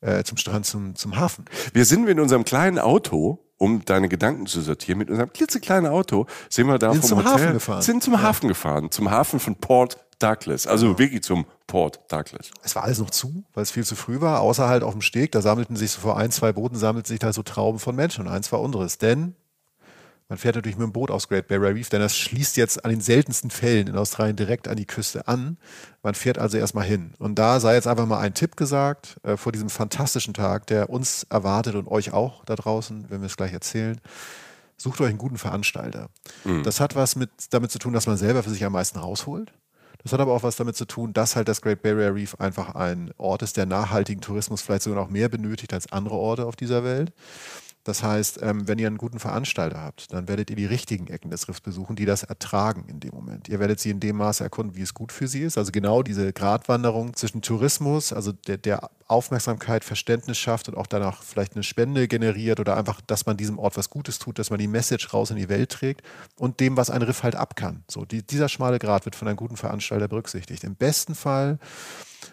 äh, zum Strand, zum, zum Hafen. Wir sind in unserem kleinen Auto um deine Gedanken zu sortieren. Mit unserem klitzekleinen Auto sind wir da sind vom zum Hotel, Hafen gefahren. sind zum ja. Hafen gefahren, zum Hafen von Port Douglas, also ja. wirklich zum Port Douglas. Es war alles noch zu, weil es viel zu früh war, außer halt auf dem Steg, da sammelten sich so vor ein, zwei Booten sammelten sich da so Trauben von Menschen und eins war unseres, denn man fährt natürlich mit dem Boot aus Great Barrier Reef, denn das schließt jetzt an den seltensten Fällen in Australien direkt an die Küste an. Man fährt also erstmal hin. Und da sei jetzt einfach mal ein Tipp gesagt äh, vor diesem fantastischen Tag, der uns erwartet und euch auch da draußen, wenn wir es gleich erzählen. Sucht euch einen guten Veranstalter. Mhm. Das hat was mit, damit zu tun, dass man selber für sich am meisten rausholt. Das hat aber auch was damit zu tun, dass halt das Great Barrier Reef einfach ein Ort ist, der nachhaltigen Tourismus vielleicht sogar noch mehr benötigt als andere Orte auf dieser Welt. Das heißt, ähm, wenn ihr einen guten Veranstalter habt, dann werdet ihr die richtigen Ecken des Riffs besuchen, die das ertragen in dem Moment. Ihr werdet sie in dem Maße erkunden, wie es gut für sie ist. Also genau diese Gratwanderung zwischen Tourismus, also der, der Aufmerksamkeit, Verständnis schafft und auch danach vielleicht eine Spende generiert oder einfach, dass man diesem Ort was Gutes tut, dass man die Message raus in die Welt trägt und dem, was ein Riff halt ab kann. So, die, dieser schmale Grat wird von einem guten Veranstalter berücksichtigt. Im besten Fall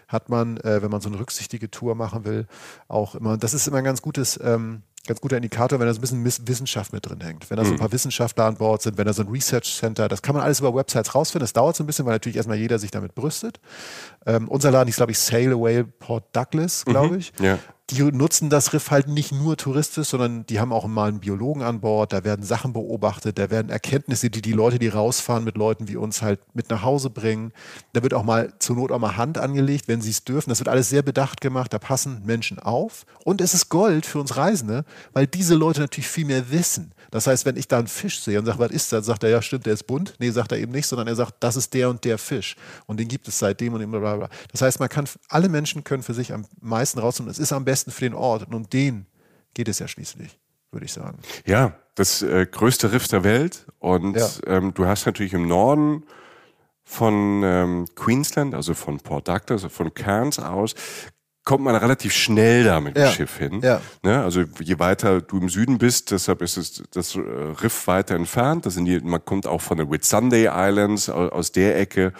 hat man, äh, wenn man so eine rücksichtige Tour machen will, auch immer, das ist immer ein ganz gutes ähm, ganz guter Indikator, wenn da so ein bisschen Wissenschaft mit drin hängt. Wenn da so ein mhm. paar Wissenschaftler an Bord sind, wenn da so ein Research Center, das kann man alles über Websites rausfinden. Das dauert so ein bisschen, weil natürlich erstmal jeder sich damit brüstet. Ähm, unser Laden ist, glaube ich, Sail Away Port Douglas, glaube mhm. ich. Ja. Die nutzen das Riff halt nicht nur touristisch, sondern die haben auch mal einen Biologen an Bord, da werden Sachen beobachtet, da werden Erkenntnisse, die die Leute, die rausfahren mit Leuten wie uns halt mit nach Hause bringen. Da wird auch mal zur Not auch mal Hand angelegt, wenn sie es dürfen. Das wird alles sehr bedacht gemacht, da passen Menschen auf. Und es ist Gold für uns Reisende, weil diese Leute natürlich viel mehr wissen. Das heißt, wenn ich da einen Fisch sehe und sage, was ist das, sagt er, ja stimmt, der ist bunt. Nee, sagt er eben nicht, sondern er sagt, das ist der und der Fisch. Und den gibt es seitdem und immer bla bla. Das heißt, man kann, alle Menschen können für sich am meisten rausholen. Es ist am besten für den Ort. Und um den geht es ja schließlich, würde ich sagen. Ja, das äh, größte Riff der Welt. Und ja. ähm, du hast natürlich im Norden von ähm, Queensland, also von Port Douglas, also von Cairns aus, kommt man relativ schnell da mit dem ja. Schiff hin. Ja. Ne? Also je weiter du im Süden bist, deshalb ist es das äh, Riff weiter entfernt. Das sind die, man kommt auch von den Whitsunday Islands aus, der Ecke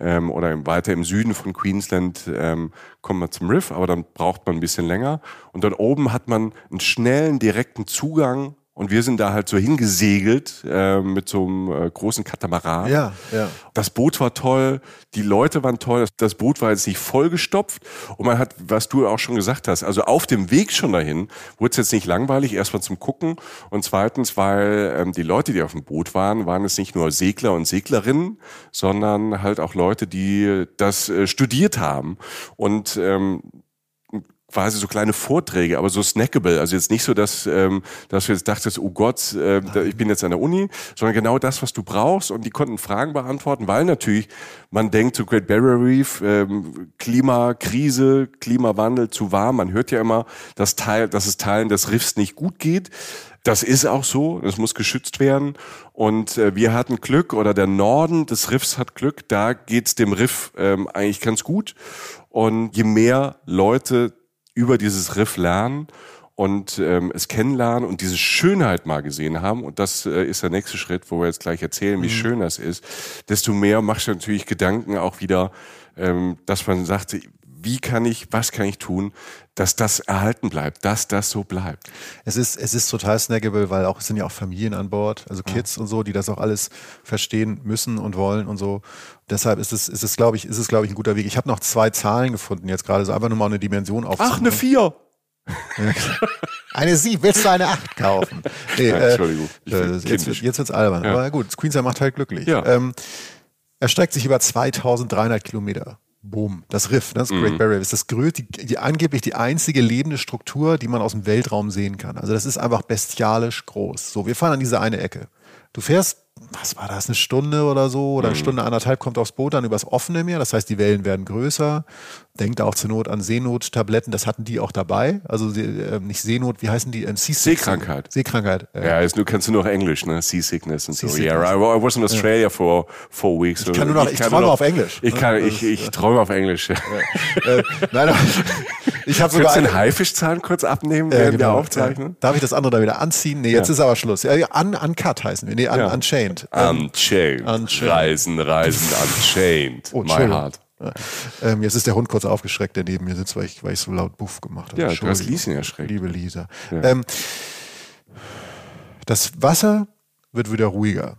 ähm, oder weiter im Süden von Queensland ähm, kommt man zum Riff, aber dann braucht man ein bisschen länger. Und dort oben hat man einen schnellen, direkten Zugang und wir sind da halt so hingesegelt äh, mit so einem äh, großen Katamaran. Ja, ja. Das Boot war toll, die Leute waren toll, das, Boot war jetzt nicht vollgestopft. Und man hat, was du auch schon gesagt hast, also auf dem Weg schon dahin wurde es jetzt nicht langweilig, erstmal zum Gucken. Und zweitens, weil ähm, die Leute, die auf dem Boot waren, waren es nicht nur Segler und Seglerinnen, sondern halt auch Leute, die das äh, studiert haben. Und ähm, quasi so kleine Vorträge, aber so snackable. Also jetzt nicht so, dass, ähm, dass du jetzt dachtest, oh Gott, äh, ich bin jetzt an der Uni, sondern genau das, was du brauchst. Und die konnten Fragen beantworten, weil natürlich man denkt zu Great Barrier Reef, ähm, Klimakrise, Klimawandel, zu warm. Man hört ja immer, dass, Teil, dass es Teilen des Riffs nicht gut geht. Das ist auch so, das muss geschützt werden. Und äh, wir hatten Glück, oder der Norden des Riffs hat Glück, da geht's dem Riff ähm, eigentlich ganz gut. Und je mehr Leute über dieses Riff lernen und ähm, es kennenlernen und diese Schönheit mal gesehen haben, und das äh, ist der nächste Schritt, wo wir jetzt gleich erzählen, wie mhm. schön das ist, desto mehr machst du natürlich Gedanken auch wieder, ähm, dass man sagt, wie kann ich, was kann ich tun, dass das erhalten bleibt, dass das so bleibt. Es ist, es ist total snackable, weil auch es sind ja auch Familien an Bord, also Kids ja. und so, die das auch alles verstehen müssen und wollen und so. Deshalb ist es, ist es, glaube ich, ist es, glaube ich, ein guter Weg. Ich habe noch zwei Zahlen gefunden jetzt gerade, so einfach nur mal eine Dimension aufzunehmen. Ach, eine vier. eine sieben, willst du eine acht kaufen? Nee, ja, Entschuldigung. Äh, jetzt, jetzt wird's albern. Ja. Aber gut, Queensland macht halt glücklich. Ja. Ähm, er streckt sich über 2300 Kilometer. Boom, das Riff, ne, das Great mhm. Barrier Reef, ist das größte, die, die, angeblich die einzige lebende Struktur, die man aus dem Weltraum sehen kann. Also das ist einfach bestialisch groß. So, wir fahren an diese eine Ecke. Du fährst was war das, eine Stunde oder so oder eine mhm. Stunde anderthalb kommt aufs Boot dann übers offene Meer. Das heißt, die Wellen werden größer. Denkt auch zur Not an Seenottabletten, das hatten die auch dabei. Also äh, nicht Seenot, wie heißen die? Ähm, Seekrankheit. Seekrankheit. Äh. Ja, jetzt, du kennst du noch Englisch, ne? Seasickness und so. Yeah, I, was in Australia ja. for four weeks. Ich kann nur noch, ich, ich träume auf Englisch. Ich kann, ich, ich träume auf Englisch. Ja. äh, nein, ich habe sogar. Kannst du den Haifischzahn kurz abnehmen, während genau. wir aufzeichnen? Darf ich das andere da wieder anziehen? Nee, jetzt ist aber Schluss. Ja, un, uncut heißen wir. Nee, un, Unchained. Unchained. Unchained. Reisen, Reisen, Unchained. Oh, My Heart. Ähm, jetzt ist der Hund kurz aufgeschreckt, der neben mir sitzt, weil ich, weil ich so laut Buff gemacht habe. Ja, du hast Lieschen erschreckt. Liebe Lisa. Ja. Ähm, das Wasser wird wieder ruhiger.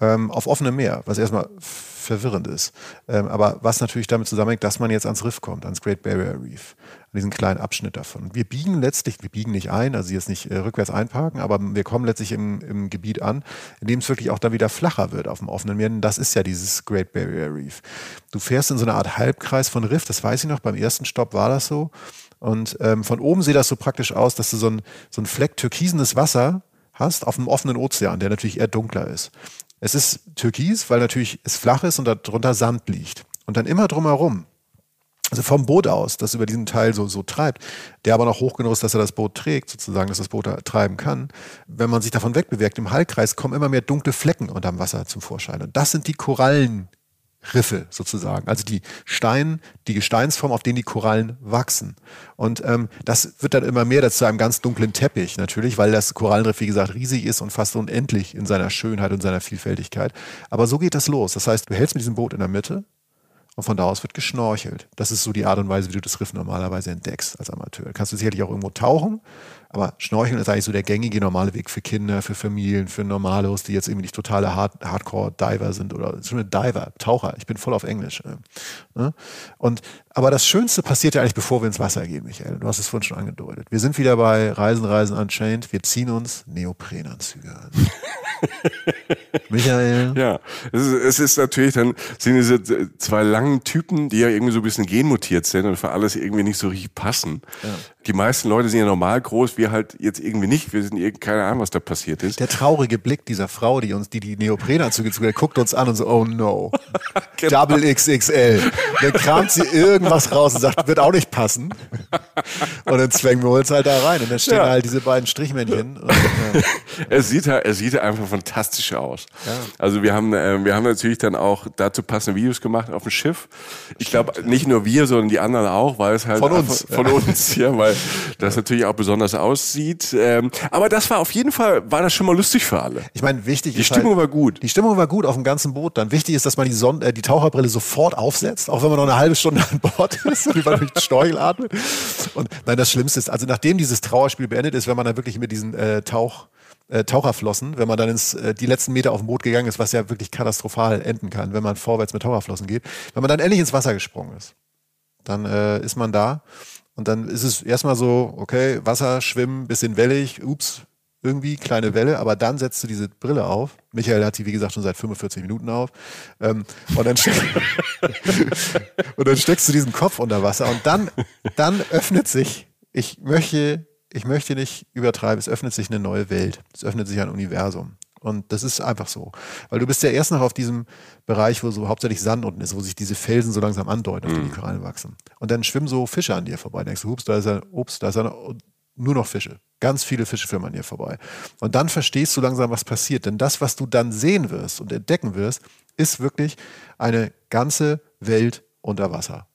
Ähm, auf offenem Meer, was erstmal verwirrend ist. Ähm, aber was natürlich damit zusammenhängt, dass man jetzt ans Riff kommt, ans Great Barrier Reef, an diesen kleinen Abschnitt davon. Wir biegen letztlich, wir biegen nicht ein, also jetzt nicht äh, rückwärts einparken, aber wir kommen letztlich im, im Gebiet an, in dem es wirklich auch dann wieder flacher wird auf dem offenen Meer. Und das ist ja dieses Great Barrier Reef. Du fährst in so einer Art Halbkreis von Riff, das weiß ich noch, beim ersten Stopp war das so. Und ähm, von oben sieht das so praktisch aus, dass du so ein, so ein Fleck türkisenes Wasser hast auf dem offenen Ozean, der natürlich eher dunkler ist. Es ist türkis, weil natürlich es flach ist und darunter Sand liegt. Und dann immer drumherum, also vom Boot aus, das über diesen Teil so, so treibt, der aber noch hoch genug ist, dass er das Boot trägt, sozusagen, dass das Boot da treiben kann. Wenn man sich davon wegbewegt, im Hallkreis kommen immer mehr dunkle Flecken unterm Wasser zum Vorschein. Und das sind die Korallen, Riffe sozusagen, also die Stein, die Gesteinsform, auf denen die Korallen wachsen. Und ähm, das wird dann immer mehr zu einem ganz dunklen Teppich natürlich, weil das Korallenriff, wie gesagt, riesig ist und fast unendlich in seiner Schönheit und seiner Vielfältigkeit. Aber so geht das los. Das heißt, du hältst mit diesem Boot in der Mitte Und von da aus wird geschnorchelt. Das ist so die Art und Weise, wie du das Riff normalerweise entdeckst als Amateur. Kannst du sicherlich auch irgendwo tauchen, aber Schnorcheln ist eigentlich so der gängige normale Weg für Kinder, für Familien, für Normalos, die jetzt irgendwie nicht totale Hard Hardcore-Diver sind oder schon eine Diver, Taucher. Ich bin voll auf Englisch. Ne? Und, aber das Schönste passiert ja eigentlich, bevor wir ins Wasser gehen, Michael. Du hast es vorhin schon angedeutet. Wir sind wieder bei Reisen, Reisen Unchained. Wir ziehen uns Neoprenanzüge an. Michael. Ja, es ist, es ist natürlich dann, sind diese zwei langen Typen, die ja irgendwie so ein bisschen genmutiert sind und für alles irgendwie nicht so richtig passen. Ja. Die meisten Leute sind ja normal groß, wir halt jetzt irgendwie nicht. Wir sind irgendwie keine Ahnung, was da passiert ist. Der traurige Blick dieser Frau, die uns, die die Neoprenanzüge zugeht, guckt uns an und so, oh no. genau. Double XXL. Dann kramt sie irgendwas raus und sagt, wird auch nicht passen. Und dann zwängen wir uns halt da rein. Und dann stehen ja. halt diese beiden Strichmännchen. Und, ja. er sieht halt, er sieht einfach fantastisch aus. Ja. Also wir haben, äh, wir haben natürlich dann auch dazu passende Videos gemacht auf dem Schiff. Ich glaube, nicht nur wir, sondern die anderen auch, weil es halt von uns, von uns, ja, weil das natürlich auch besonders aussieht. Ähm, aber das war auf jeden Fall, war das schon mal lustig für alle. Ich meine, wichtig die ist Stimmung halt, war gut. Die Stimmung war gut auf dem ganzen Boot. Dann wichtig ist, dass man die, Sonne, äh, die Taucherbrille sofort aufsetzt, auch wenn man noch eine halbe Stunde an Bord ist und über den Storchel atmet. Und nein, das Schlimmste ist, also nachdem dieses Trauerspiel beendet ist, wenn man dann wirklich mit diesen äh, Tauch äh, Taucherflossen, wenn man dann ins, äh, die letzten Meter auf dem Boot gegangen ist, was ja wirklich katastrophal enden kann, wenn man vorwärts mit Taucherflossen geht. Wenn man dann endlich ins Wasser gesprungen ist, dann äh, ist man da und dann ist es erstmal so, okay, Wasser, schwimmen, bisschen wellig, ups, irgendwie kleine Welle, aber dann setzt du diese Brille auf. Michael hat sie, wie gesagt, schon seit 45 Minuten auf. Ähm, und, dann und dann steckst du diesen Kopf unter Wasser und dann, dann öffnet sich, ich möchte ich möchte nicht übertreiben, es öffnet sich eine neue Welt. Es öffnet sich ein Universum. Und das ist einfach so. Weil du bist ja erst noch auf diesem Bereich, wo so hauptsächlich Sand unten ist, wo sich diese Felsen so langsam andeuten, auf die die mhm. Korallen wachsen. Und dann schwimmen so Fische an dir vorbei. denkst du, ups, da ist ja, ups, da ist ja nur noch Fische. Ganz viele Fische schwimmen an dir vorbei. Und dann verstehst du langsam, was passiert. Denn das, was du dann sehen wirst und entdecken wirst, ist wirklich eine ganze Welt unter Wasser.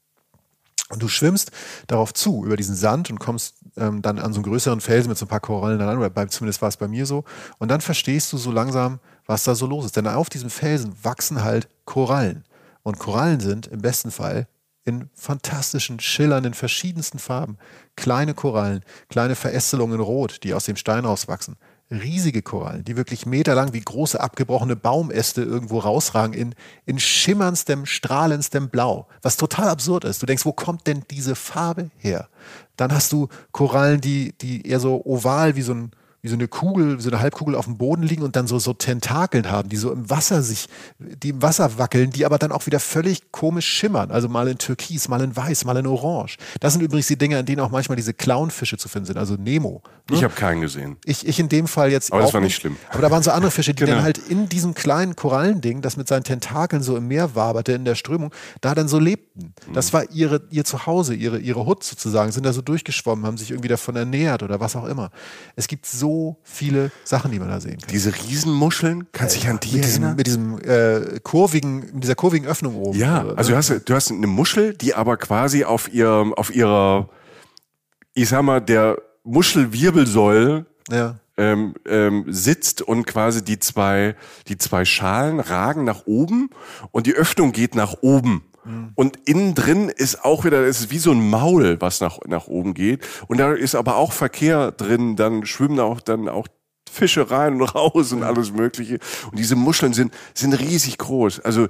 Und du schwimmst darauf zu, über diesen Sand und kommst ähm, dann an so einen größeren Felsen mit so ein paar Korallen dran, oder bei, zumindest war es bei mir so. Und dann verstehst du so langsam, was da so los ist. Denn auf diesem Felsen wachsen halt Korallen. Und Korallen sind im besten Fall in fantastischen, schillernden, verschiedensten Farben. Kleine Korallen, kleine Verästelungen in Rot, die aus dem Stein rauswachsen riesige Korallen, die wirklich meterlang wie große abgebrochene Baumäste irgendwo rausragen in, in schimmernstem, strahlendstem Blau, was total absurd ist. Du denkst, wo kommt denn diese Farbe her? Dann hast du Korallen, die, die eher so oval wie so ein wie so eine Kugel, wie so eine Halbkugel auf dem Boden liegen und dann so, so Tentakeln haben, die so im Wasser sich, die im Wasser wackeln, die aber dann auch wieder völlig komisch schimmern. Also mal in Türkis, mal in Weiß, mal in Orange. Das sind übrigens die Dinge, in denen auch manchmal diese Clownfische zu finden sind, also Nemo. Ne? Ich habe keinen gesehen. Ich, ich in dem Fall jetzt Aber das war nicht schlimm. Aber da waren so andere Fische, die genau. dann halt in diesem kleinen Korallending, das mit seinen Tentakeln so im Meer waberte, in der Strömung, da dann so lebten. Das mhm. war ihre, ihr Zuhause, ihre, ihre Hut sozusagen, sind da so durchgeschwommen, haben sich irgendwie davon ernährt oder was auch immer. Es gibt so viele Sachen, die man da sehen kann. Diese Riesenmuscheln, kannst du dich an die mit erinnern? Diesem, mit diesem äh, kurvigen, mit dieser kurvigen Öffnung oben. Ja, also du hast, du hast eine Muschel, die aber quasi auf ihr, auf ihrer, ich sag mal, der Muschelwirbelsäule ja. ähm, ähm, sitzt und quasi die zwei, die zwei Schalen ragen nach oben und die Öffnung geht nach oben. Mhm. Und innen drin ist auch wieder, es ist wie so ein Maul, was nach, nach oben geht. Und da ist aber auch Verkehr drin, dann schwimmen auch dann auch Fische rein und raus und alles Mögliche. Und diese Muscheln sind, sind riesig groß. Also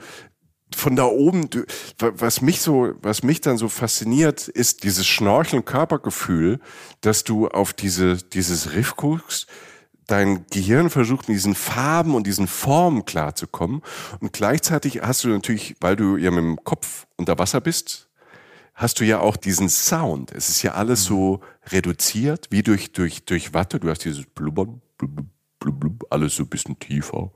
von da oben, was mich so, was mich dann so fasziniert, ist dieses Schnorcheln-Körpergefühl, dass du auf diese, dieses Riff guckst dein Gehirn versucht, mit diesen Farben und diesen Formen klarzukommen. Und gleichzeitig hast du natürlich, weil du ja mit dem Kopf unter Wasser bist, hast du ja auch diesen Sound. Es ist ja alles so reduziert, wie durch, durch, durch Watte. Du hast dieses Blubbern, blub, blub, blub, alles so ein bisschen tiefer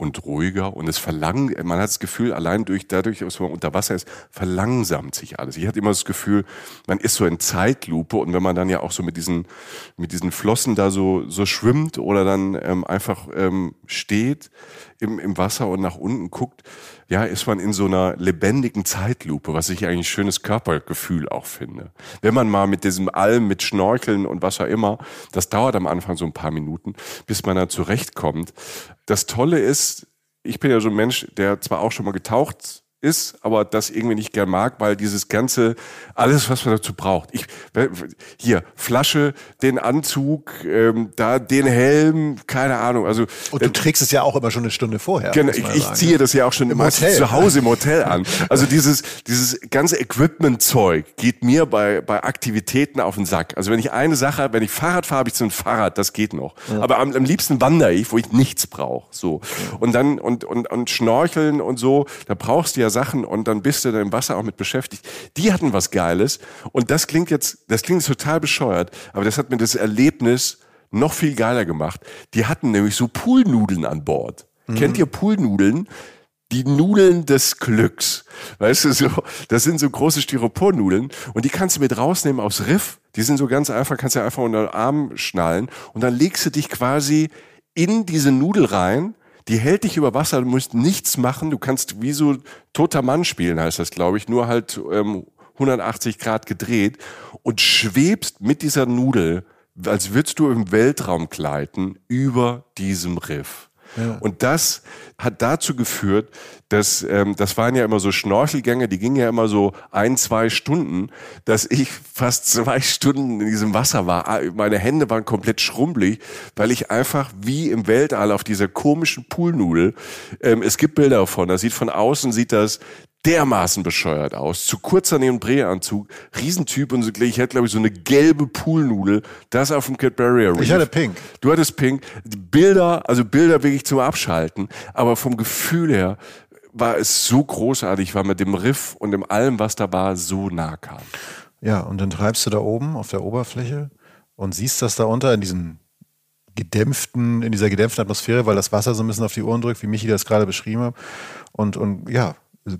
und ruhiger und es verlangt, man hat das Gefühl, allein durch, dadurch, dass man unter Wasser ist, verlangsamt sich alles. Ich hatte immer das Gefühl, man ist so in Zeitlupe und wenn man dann ja auch so mit diesen, mit diesen Flossen da so, so schwimmt oder dann ähm, einfach ähm, steht im, im Wasser und nach unten guckt, ja, ist man in so einer lebendigen Zeitlupe, was ich eigentlich ein schönes Körpergefühl auch finde. Wenn man mal mit diesem Alm, mit Schnorcheln und was auch immer, das dauert am Anfang so ein paar Minuten, bis man da zurechtkommt. Das Tolle ist, ich bin ja so ein Mensch, der zwar auch schon mal getaucht ist, aber das irgendwie nicht gern mag, weil dieses ganze, alles, was man dazu braucht. Ich, hier, Flasche, den Anzug, ähm, da den Helm, keine Ahnung. Also, Und du äh, trägst es ja auch immer schon eine Stunde vorher. Genau, ich, ich ziehe das ja auch schon immer zu Hause im Hotel an. Also dieses, dieses ganze Equipment-Zeug geht mir bei, bei Aktivitäten auf den Sack. Also wenn ich eine Sache, wenn ich Fahrrad fahre, habe ich so ein Fahrrad, das geht noch. Ja. Aber am, am liebsten wandere ich, wo ich nichts brauche. So. Und dann, und, und, und Schnorcheln und so, da brauchst du ja Sachen und dann bist du da im Wasser auch mit beschäftigt. Die hatten was Geiles und das klingt jetzt, das klingt total bescheuert, aber das hat mir das Erlebnis noch viel geiler gemacht. Die hatten nämlich so Poolnudeln an Bord. Mhm. Kennt ihr Poolnudeln? Die Nudeln des Glücks. Weißt du, so, das sind so große Styropornudeln und die kannst du mit rausnehmen aufs Riff. Die sind so ganz einfach, kannst du einfach unter den Arm schnallen und dann legst du dich quasi in diese Nudel rein die hält dich über Wasser, du musst nichts machen, du kannst wie so toter Mann spielen, heißt das, glaube ich, nur halt ähm, 180 Grad gedreht und schwebst mit dieser Nudel, als würdest du im Weltraum gleiten, über diesem Riff. Und das hat dazu geführt, dass ähm, das waren ja immer so Schnorchelgänge, die gingen ja immer so ein, zwei Stunden, dass ich fast zwei Stunden in diesem Wasser war. Ah, meine Hände waren komplett schrumpelig, weil ich einfach wie im Weltall auf dieser komischen Poolnudel, ähm, es gibt Bilder davon, da sieht von außen, sieht das dermaßen bescheuert aus. Zu kurzer Neoprenanzug, Riesentyp und so, ich hätte glaube ich so eine gelbe Poolnudel, das auf dem Cat Barrier Reef. Ich hatte pink. Du hattest pink. Bilder, also Bilder wirklich zum Abschalten, aber vom Gefühl her war es so großartig, weil mit dem Riff und dem allem, was da war, so nah kam. Ja, und dann treibst du da oben auf der Oberfläche und siehst das da unter in diesem gedämpften, in dieser gedämpften Atmosphäre, weil das Wasser so ein bisschen auf die Ohren drückt, wie Michi das gerade beschrieben hat. Und, und ja,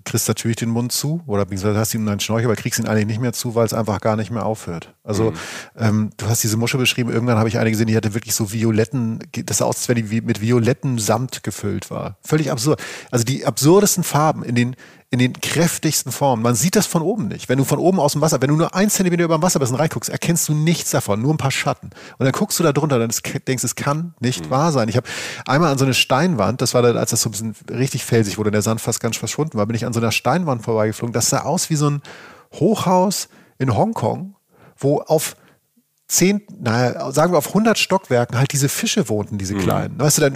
kriegst natürlich den Mund zu oder beziehungsweise hast ihm einen Schnorchel, aber kriegst ihn eigentlich nicht mehr zu, weil es einfach gar nicht mehr aufhört. Also mhm. ähm, du hast diese Muschel beschrieben, irgendwann habe ich eine gesehen, die hatte wirklich so violetten, das sah aus, als wenn die mit violetten Samt gefüllt war. Völlig absurd. Also die absurdesten Farben in den, in den kräftigsten Formen. Man sieht das von oben nicht. Wenn du von oben aus dem Wasser, wenn du nur ein Zentimeter über dem Wasserbecken reinguckst, erkennst du nichts davon, nur ein paar Schatten. Und dann guckst du da drunter, dann denkst, es kann nicht mhm. wahr sein. Ich habe einmal an so eine Steinwand, das war dann, als das so ein bisschen richtig felsig wurde, der Sand fast ganz verschwunden war, bin ich an so einer Steinwand vorbeigeflogen. Das sah aus wie so ein Hochhaus in Hongkong, wo auf zehn, naja, sagen wir auf 100 Stockwerken halt diese Fische wohnten, diese mhm. kleinen. Weißt du, dann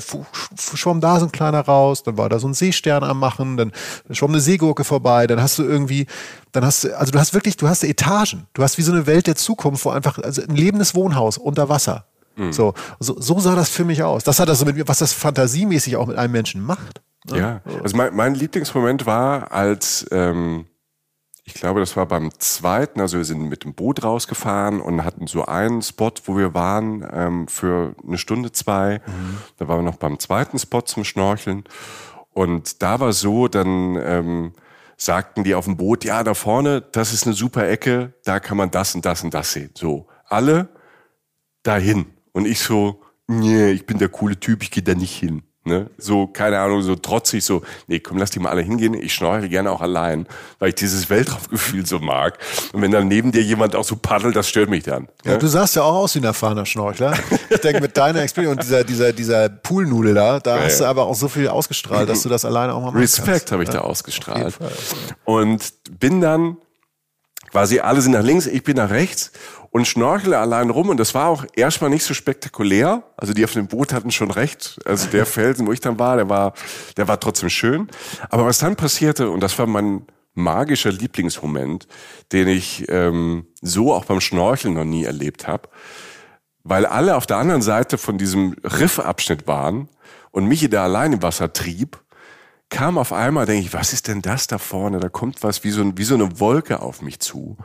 schwamm da so ein kleiner raus, dann war da so ein Seestern am Machen, dann schwamm eine Seegurke vorbei, dann hast du irgendwie, dann hast du, also du hast wirklich, du hast Etagen. Du hast wie so eine Welt der Zukunft, wo einfach, also ein lebendes Wohnhaus unter Wasser. Mhm. So, so, so sah das für mich aus. Das hat das so mit mir, was das fantasiemäßig auch mit einem Menschen macht. Ne? Ja, also mein, mein Lieblingsmoment war, als, ähm, ich glaube, das war beim zweiten, also wir sind mit dem Boot rausgefahren und hatten so einen Spot, wo wir waren ähm, für eine Stunde, zwei. Mhm. Da waren wir noch beim zweiten Spot zum Schnorcheln. Und da war so, dann ähm, sagten die auf dem Boot, ja, da vorne, das ist eine super Ecke, da kann man das und das und das sehen. So, alle dahin. Und ich so, nee, ich bin der coole Typ, ich gehe da nicht hin. Ne? So, keine Ahnung, so trotzig, so, nee, komm, lass die mal alle hingehen. Ich schnorchel gerne auch allein, weil ich dieses Weltraumgefühl so mag. Und wenn dann neben dir jemand auch so paddelt, das stört mich dann. Ja, ne? du sahst ja auch aus wie ein erfahrener Schnorchler. Ich denke, mit deiner Experience und dieser, dieser, dieser Poolnudel da, da ja, hast du aber auch so viel ausgestrahlt, dass du das alleine auch mal machst. Respekt habe ich ja, da ausgestrahlt. Und bin dann quasi alle sind nach links, ich bin nach rechts und schnorchele allein rum. Und das war auch erstmal nicht so spektakulär. Also die auf dem Boot hatten schon recht. Also der Felsen, wo ich dann war, der war, der war trotzdem schön. Aber was dann passierte, und das war mein magischer Lieblingsmoment, den ich ähm, so auch beim Schnorcheln noch nie erlebt habe, weil alle auf der anderen Seite von diesem Riffabschnitt waren und mich da allein im Wasser trieb, kam auf einmal, denke ich, was ist denn das da vorne? Da kommt was wie so, wie so eine Wolke auf mich zu.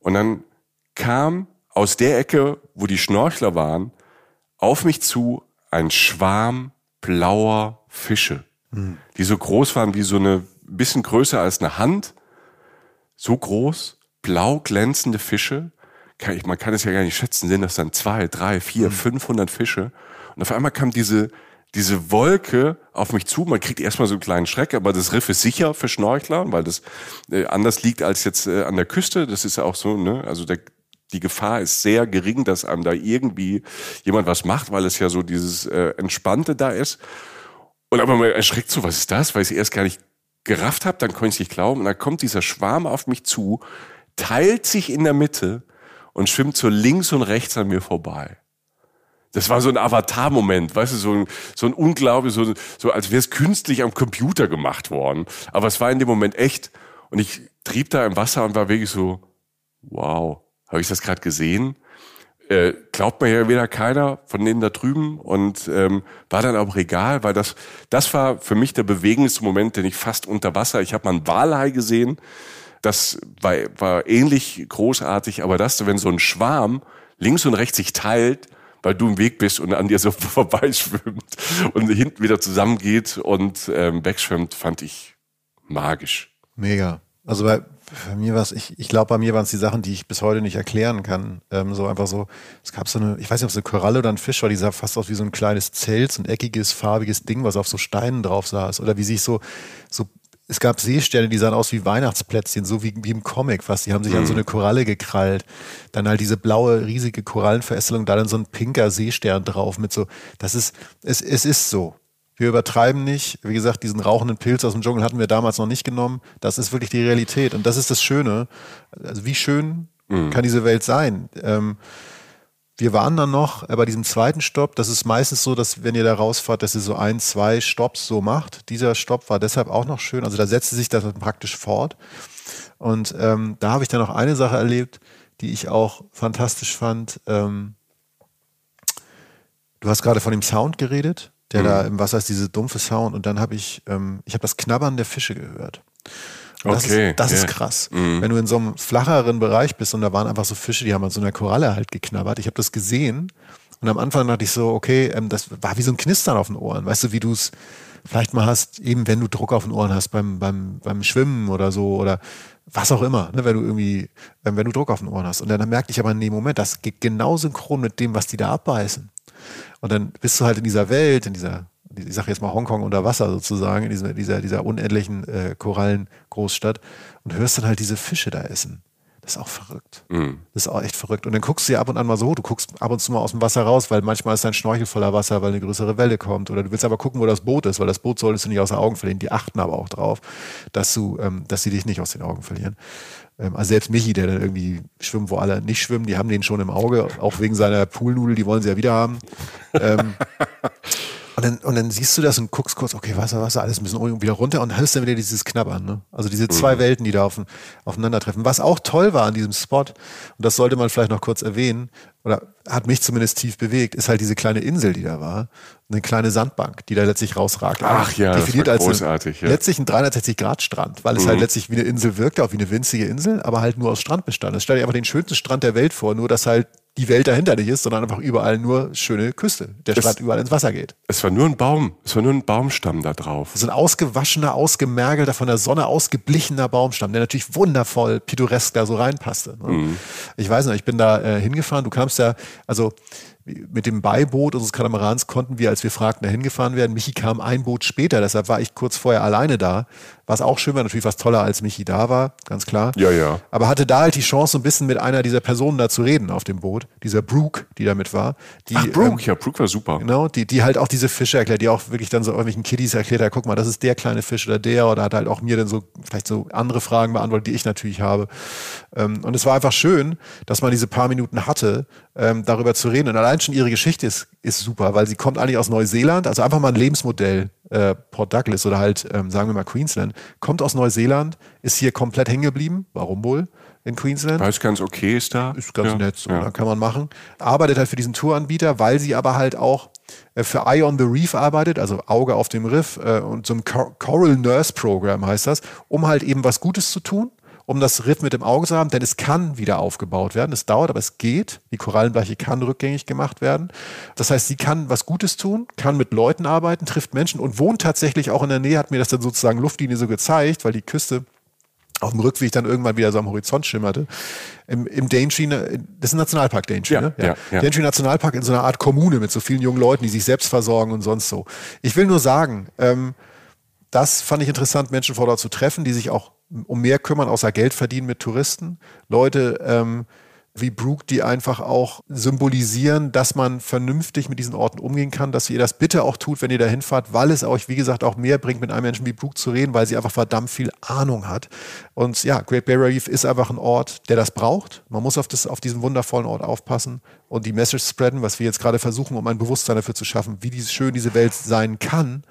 Und dann kam aus der Ecke, wo die Schnorchler waren, auf mich zu ein Schwarm blauer Fische, mhm. die so groß waren wie so eine, bisschen größer als eine Hand, so groß, blau glänzende Fische. Man kann es ja gar nicht schätzen, sind das dann zwei, drei, vier, mhm. 500 Fische. Und auf einmal kam diese, diese Wolke auf mich zu. Man kriegt erstmal so einen kleinen Schreck, aber das Riff ist sicher für Schnorchler, weil das äh, anders liegt als jetzt äh, an der Küste. Das ist ja auch so, ne? Also der, die Gefahr ist sehr gering, dass einem da irgendwie jemand was macht, weil es ja so dieses äh, Entspannte da ist. Und aber man erschreckt so, was ist das? Weil ich erst gar nicht gerafft habe, dann konnte ich es nicht glauben. Und dann kommt dieser Schwarm auf mich zu, teilt sich in der Mitte und schwimmt so links und rechts an mir vorbei. Das war so ein Avatar-Moment, weißt du, so ein, so ein Unglaublich, so, so als wäre es künstlich am Computer gemacht worden. Aber es war in dem Moment echt. Und ich trieb da im Wasser und war wirklich so, wow, habe ich das gerade gesehen? Äh, glaubt mir ja wieder keiner von denen da drüben und ähm, war dann auch egal, weil das, das war für mich der bewegendste Moment, den ich fast unter Wasser, ich habe mal ein Walhai gesehen, das war, war ähnlich großartig, aber das, wenn so ein Schwarm links und rechts sich teilt, weil du im Weg bist und an dir so vorbeischwimmt und hinten wieder zusammengeht und ähm, wegschwimmt, fand ich magisch. Mega. Also bei, bei mir war es, ich, ich glaube, bei mir waren es die Sachen, die ich bis heute nicht erklären kann. Ähm, so einfach so, es gab so eine, ich weiß nicht, ob es eine Koralle oder ein Fisch war, die sah fast aus wie so ein kleines Zelt, so ein eckiges, farbiges Ding, was auf so Steinen drauf saß. Oder wie sich so, so es gab Seesterne, die sahen aus wie Weihnachtsplätzchen, so wie, wie im Comic fast. Die haben sich mhm. an so mhm. eine Koralle gekrallt. Dann halt diese blaue, riesige Korallenverästelung, da dann so ein pinker Seestern drauf mit so, das ist, es, es ist so. Wir übertreiben nicht. Wie gesagt, diesen rauchenden Pilz aus dem Dschungel hatten wir damals noch nicht genommen. Das ist wirklich die Realität. Und das ist das Schöne. Also wie schön mhm. kann diese Welt sein? Ähm, wir waren dann noch bei diesem zweiten Stopp. Das ist meistens so, dass wenn ihr da rausfahrt, dass ihr so ein, zwei Stopps so macht. Dieser Stopp war deshalb auch noch schön. Also da setzte sich das praktisch fort. Und ähm, da habe ich dann noch eine Sache erlebt, die ich auch fantastisch fand. Ähm, du hast gerade von dem Sound geredet, der mhm. da im Wasser ist, diese dumpfe Sound. Und dann habe ich, ähm, ich habe das Knabbern der Fische gehört. Und das, okay, ist, das yeah. ist krass. Mhm. Wenn du in so einem flacheren Bereich bist und da waren einfach so Fische, die haben an so einer Koralle halt geknabbert. Ich habe das gesehen und am Anfang dachte ich so, okay, ähm, das war wie so ein Knistern auf den Ohren. Weißt du, wie du es vielleicht mal hast, eben wenn du Druck auf den Ohren hast beim, beim, beim Schwimmen oder so oder was auch immer, ne, wenn du irgendwie, ähm, wenn du Druck auf den Ohren hast. Und dann merkte ich aber in dem Moment, das geht genau synchron mit dem, was die da abbeißen. Und dann bist du halt in dieser Welt, in dieser ich sage jetzt mal Hongkong unter Wasser sozusagen, in dieser, dieser, dieser unendlichen äh, Korallengroßstadt und hörst dann halt diese Fische da essen. Das ist auch verrückt. Mm. Das ist auch echt verrückt. Und dann guckst du ja ab und an mal so, du guckst ab und zu mal aus dem Wasser raus, weil manchmal ist dein Schnorchel voller Wasser, weil eine größere Welle kommt. Oder du willst aber gucken, wo das Boot ist, weil das Boot solltest du nicht aus den Augen verlieren. Die achten aber auch drauf, dass du, ähm, dass sie dich nicht aus den Augen verlieren. Ähm, also selbst Michi, der dann irgendwie schwimmt, wo alle nicht schwimmen, die haben den schon im Auge, auch wegen seiner Poolnudel, die wollen sie ja wieder haben. ähm, Und dann, und dann siehst du das und guckst kurz, okay, Wasser, Wasser, alles ein bisschen wieder runter und hörst dann wieder dieses Knabbern. Ne? Also diese zwei mhm. Welten, die da auf, aufeinandertreffen. Was auch toll war an diesem Spot, und das sollte man vielleicht noch kurz erwähnen, oder hat mich zumindest tief bewegt, ist halt diese kleine Insel, die da war. Eine kleine Sandbank, die da letztlich rausragt. Ach ja, definiert das war großartig. Als ja. Letztlich ein 360-Grad-Strand, weil es halt mhm. halt letztlich wie eine Insel wirkte, auch wie eine winzige Insel, aber halt nur aus Strand bestand. Es stell dir einfach den schönsten Strand der Welt vor, nur dass halt die Welt dahinter nicht ist, sondern einfach überall nur schöne Küste. Der es, überall ins Wasser geht. Es war nur ein Baum, es war nur ein Baumstamm da drauf. So ein ausgewaschener, ausgemergelter, von der Sonne ausgeblichener Baumstamm, der natürlich wundervoll pittoresk da so reinpasste. Ne? Mhm. Ich weiß noch, ich bin da äh, hingefahren, du kamst ja, also mit dem Beiboot unseres Katamarans konnten wir, als wir fragten, dahin gefahren werden. Michi kam ein Boot später, deshalb war ich kurz vorher alleine da. Was auch schön war, natürlich was toller, als Michi da war, ganz klar. Ja, ja. Aber hatte da halt die Chance, so ein bisschen mit einer dieser Personen da zu reden auf dem Boot, dieser Brooke, die da mit war. Die, Ach, Brooke, ähm, ja, Brooke war super. Genau, die, die halt auch diese Fische erklärt, die auch wirklich dann so irgendwelchen Kiddies erklärt, ja, guck mal, das ist der kleine Fisch oder der, oder hat halt auch mir dann so vielleicht so andere Fragen beantwortet, die ich natürlich habe. Ähm, und es war einfach schön, dass man diese paar Minuten hatte, ähm, darüber zu reden. Und allein schon ihre Geschichte ist, ist super, weil sie kommt eigentlich aus Neuseeland, also einfach mal ein Lebensmodell, äh, Port Douglas oder halt, ähm, sagen wir mal Queensland, kommt aus Neuseeland, ist hier komplett hängen geblieben. Warum wohl? in Queensland. Weil es ganz okay ist da. Ist ganz ja. nett, so, ja. kann man machen. Arbeitet halt für diesen Touranbieter, weil sie aber halt auch äh, für Eye on the Reef arbeitet, also Auge auf dem Riff äh, und so ein Coral Nurse Program heißt das, um halt eben was Gutes zu tun um das Riff mit dem Auge zu haben, denn es kann wieder aufgebaut werden. Es dauert, aber es geht. Die Korallenbleiche kann rückgängig gemacht werden. Das heißt, sie kann was Gutes tun, kann mit Leuten arbeiten, trifft Menschen und wohnt tatsächlich auch in der Nähe, hat mir das dann sozusagen Luftlinie so gezeigt, weil die Küste auf dem Rückweg dann irgendwann wieder so am Horizont schimmerte. Im, im Daintree, das ist ein Nationalpark Daintree, ja, ne? Ja, ja. Daintree Nationalpark in so einer Art Kommune mit so vielen jungen Leuten, die sich selbst versorgen und sonst so. Ich will nur sagen, ähm, das fand ich interessant, Menschen vor Ort zu treffen, die sich auch um mehr kümmern, außer Geld verdienen mit Touristen. Leute, ähm, wie Brook die einfach auch symbolisieren, dass man vernünftig mit diesen Orten umgehen kann, dass ihr das bitte auch tut, wenn ihr da hinfahrt, weil es euch, wie gesagt, auch mehr bringt, mit einem Menschen wie Brook zu reden, weil sie einfach verdammt viel Ahnung hat. Und ja, Great Barrier Reef ist einfach ein Ort, der das braucht. Man muss auf, das, auf diesen wundervollen Ort aufpassen und die Message spreaden, was wir jetzt gerade versuchen, um ein Bewusstsein dafür zu schaffen, wie schön diese Welt sein kann,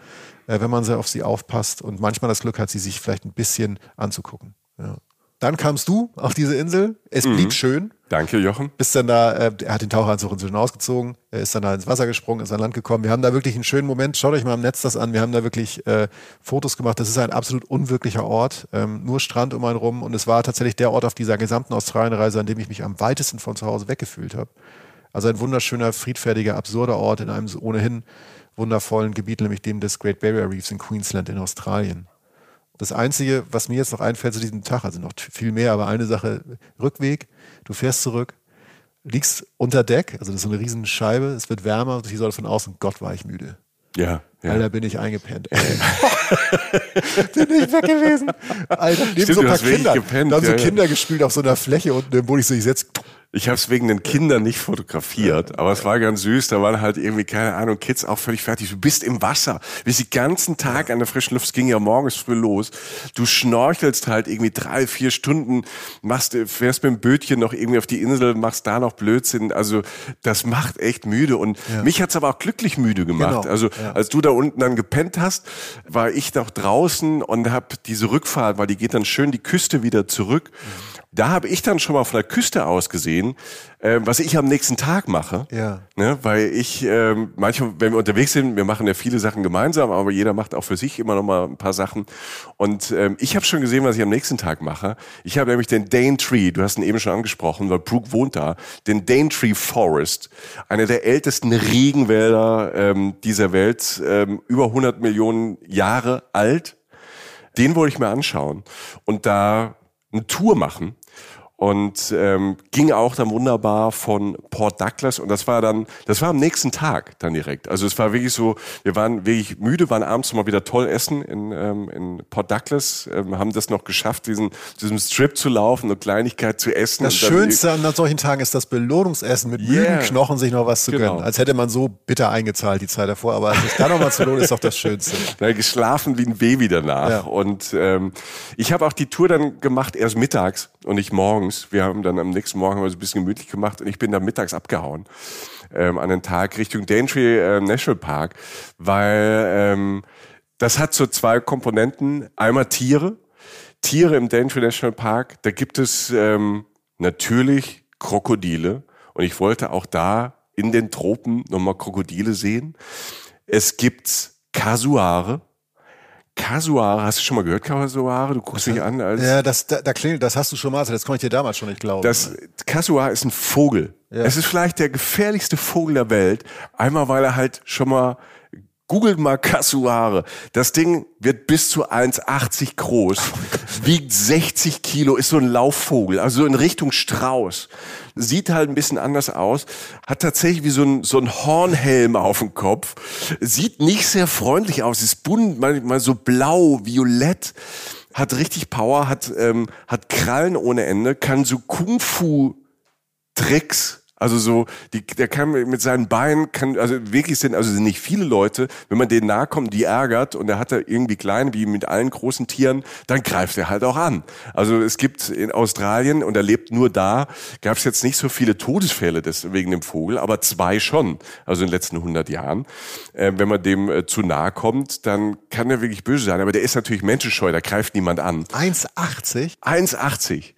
äh, wenn man auf sie aufpasst und manchmal das Glück hat, sie sich vielleicht ein bisschen anzugucken. Ja. Dann kamst du auf diese Insel. Es blieb mhm. schön. Danke, Jochen. Bist dann da, äh, er hat den Taucheranzug inzwischen ausgezogen, er ist dann da ins Wasser gesprungen, ist an Land gekommen. Wir haben da wirklich einen schönen Moment. Schaut euch mal im Netz das an. Wir haben da wirklich äh, Fotos gemacht. Das ist ein absolut unwirklicher Ort. Ähm, nur Strand um einen rum. Und es war tatsächlich der Ort auf dieser gesamten Australienreise, an dem ich mich am weitesten von zu Hause weggefühlt habe. Also ein wunderschöner, friedfertiger, absurder Ort in einem ohnehin wundervollen Gebiet, nämlich dem des Great Barrier Reefs in Queensland in Australien. Das Einzige, was mir jetzt noch einfällt zu diesem Tag, also noch viel mehr, aber eine Sache, Rückweg, du fährst zurück, liegst unter Deck, also das ist so eine riesen Scheibe, es wird wärmer ich soll von außen, Gott war ich müde. Ja. Ja. Alter, bin ich eingepennt. Ey. bin ich weg gewesen. Alter, neben Stimmt, so ein paar Kinder. Gepennt, dann so ja, Kinder ja. gespielt auf so einer Fläche unten, wo ich so, ich setze ich habe es wegen den Kindern nicht fotografiert, aber es war ganz süß. Da waren halt irgendwie, keine Ahnung, Kids auch völlig fertig. Du bist im Wasser. Du bist den ganzen Tag an der frischen Luft. Es ging ja morgens früh los. Du schnorchelst halt irgendwie drei, vier Stunden, machst, fährst mit dem Bötchen noch irgendwie auf die Insel, machst da noch Blödsinn. Also das macht echt müde. Und ja. mich hat's aber auch glücklich müde gemacht. Genau. Also ja. als du da unten dann gepennt hast, war ich noch draußen und hab diese Rückfahrt, weil die geht dann schön die Küste wieder zurück. Da habe ich dann schon mal von der Küste aus gesehen, äh, was ich am nächsten Tag mache. Ja. Ne, weil ich äh, manchmal, wenn wir unterwegs sind, wir machen ja viele Sachen gemeinsam, aber jeder macht auch für sich immer noch mal ein paar Sachen. Und ähm, ich habe schon gesehen, was ich am nächsten Tag mache. Ich habe nämlich den Daintree, du hast ihn eben schon angesprochen, weil Brooke wohnt da, den Daintree Forest, einer der ältesten Regenwälder ähm, dieser Welt, ähm, über 100 Millionen Jahre alt. Den wollte ich mir anschauen und da eine Tour machen und ähm, ging auch dann wunderbar von Port Douglas und das war dann, das war am nächsten Tag dann direkt. Also es war wirklich so, wir waren wirklich müde, waren abends mal wieder toll essen in, ähm, in Port Douglas, ähm, haben das noch geschafft, diesen diesem Strip zu laufen, eine Kleinigkeit zu essen. Das Schönste an solchen Tagen ist das Belohnungsessen mit yeah. müden Knochen sich noch was zu genau. gönnen. Als hätte man so bitter eingezahlt die Zeit davor, aber sich da noch mal zu lohnen, ist doch das Schönste. Na, geschlafen wie ein Baby danach ja. und ähm, ich habe auch die Tour dann gemacht erst mittags und nicht morgens. Wir haben dann am nächsten Morgen mal so ein bisschen gemütlich gemacht und ich bin dann mittags abgehauen ähm, an den Tag Richtung Daintree äh, National Park, weil ähm, das hat so zwei Komponenten. Einmal Tiere. Tiere im Daintree National Park, da gibt es ähm, natürlich Krokodile und ich wollte auch da in den Tropen nochmal Krokodile sehen. Es gibt Kasuare, Kasuare, hast du schon mal gehört, Kasuare? Du guckst mich an als. Ja, das, da, da klingelt, das hast du schon mal, das konnte ich dir damals schon nicht glauben. Das Kasuar ist ein Vogel. Ja. Es ist vielleicht der gefährlichste Vogel der Welt. Einmal, weil er halt schon mal Googelt mal Kasuare. Das Ding wird bis zu 1,80 groß, wiegt 60 Kilo, ist so ein Laufvogel, also in Richtung Strauß. Sieht halt ein bisschen anders aus, hat tatsächlich wie so ein, so ein Hornhelm auf dem Kopf, sieht nicht sehr freundlich aus, ist bunt, manchmal so blau, violett, hat richtig Power, hat, ähm, hat Krallen ohne Ende, kann so Kung-Fu-Tricks also so, die, der kann mit seinen Beinen, kann, also wirklich sind, also sind nicht viele Leute, wenn man denen nahe kommt, die ärgert und er hat da irgendwie kleine, wie mit allen großen Tieren, dann greift er halt auch an. Also es gibt in Australien, und er lebt nur da, gab es jetzt nicht so viele Todesfälle des, wegen dem Vogel, aber zwei schon, also in den letzten 100 Jahren. Äh, wenn man dem äh, zu nahe kommt, dann kann er wirklich böse sein, aber der ist natürlich menschenscheu, da greift niemand an. 1,80? 1,80.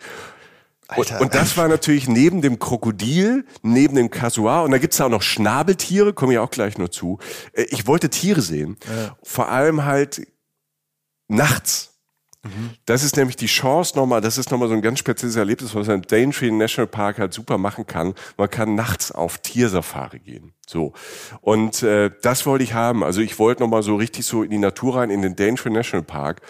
Alter, und, das war natürlich neben dem Krokodil, neben dem Kasuar, und da gibt's auch noch Schnabeltiere, komme ich auch gleich nur zu. Äh, ich wollte Tiere sehen. Ja. Vor allem halt nachts. Mhm. Das ist nämlich die Chance nochmal, das ist nochmal so ein ganz spezielles Erlebnis, was ein Daintree National Park halt super machen kann. Man kann nachts auf Tiersafari gehen. So. Und äh, das wollte ich haben. Also ich wollte nochmal so richtig so in die Natur rein, in den Daintree National Park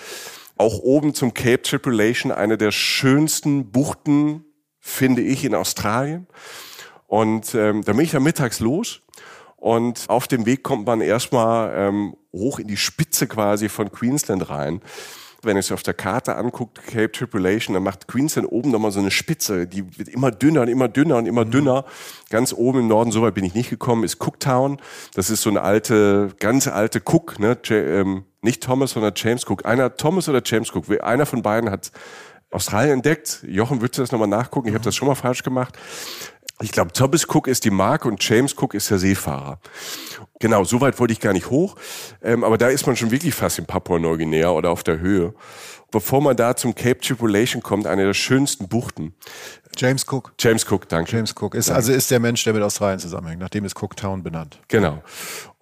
auch oben zum Cape Tripulation, eine der schönsten Buchten, finde ich, in Australien. Und ähm, da bin ich dann mittags los. Und auf dem Weg kommt man erstmal ähm, hoch in die Spitze quasi von Queensland rein. wenn ihr es auf der Karte anguckt, Cape Tripulation, dann macht Queensland oben nochmal so eine Spitze, die wird immer dünner und immer dünner und immer mhm. dünner. Ganz oben im Norden, so weit bin ich nicht gekommen, ist Cooktown. Das ist so eine alte, ganz alte Cook, ne? Ähm, nicht Thomas, sondern James Cook. Einer, Thomas oder James Cook, einer von beiden hat Australien entdeckt. Jochen, würdest du das nochmal nachgucken? Ich habe das schon mal falsch gemacht. Ich glaube, Thomas Cook ist die Marke und James Cook ist der Seefahrer. Genau, so weit wollte ich gar nicht hoch. Ähm, aber da ist man schon wirklich fast in Papua-Neuguinea oder auf der Höhe. Bevor man da zum Cape Tripulation kommt, eine der schönsten Buchten. James Cook. James Cook, danke. James Cook ist also ist der Mensch, der mit Australien zusammenhängt. Nachdem ist Cooktown benannt. Genau.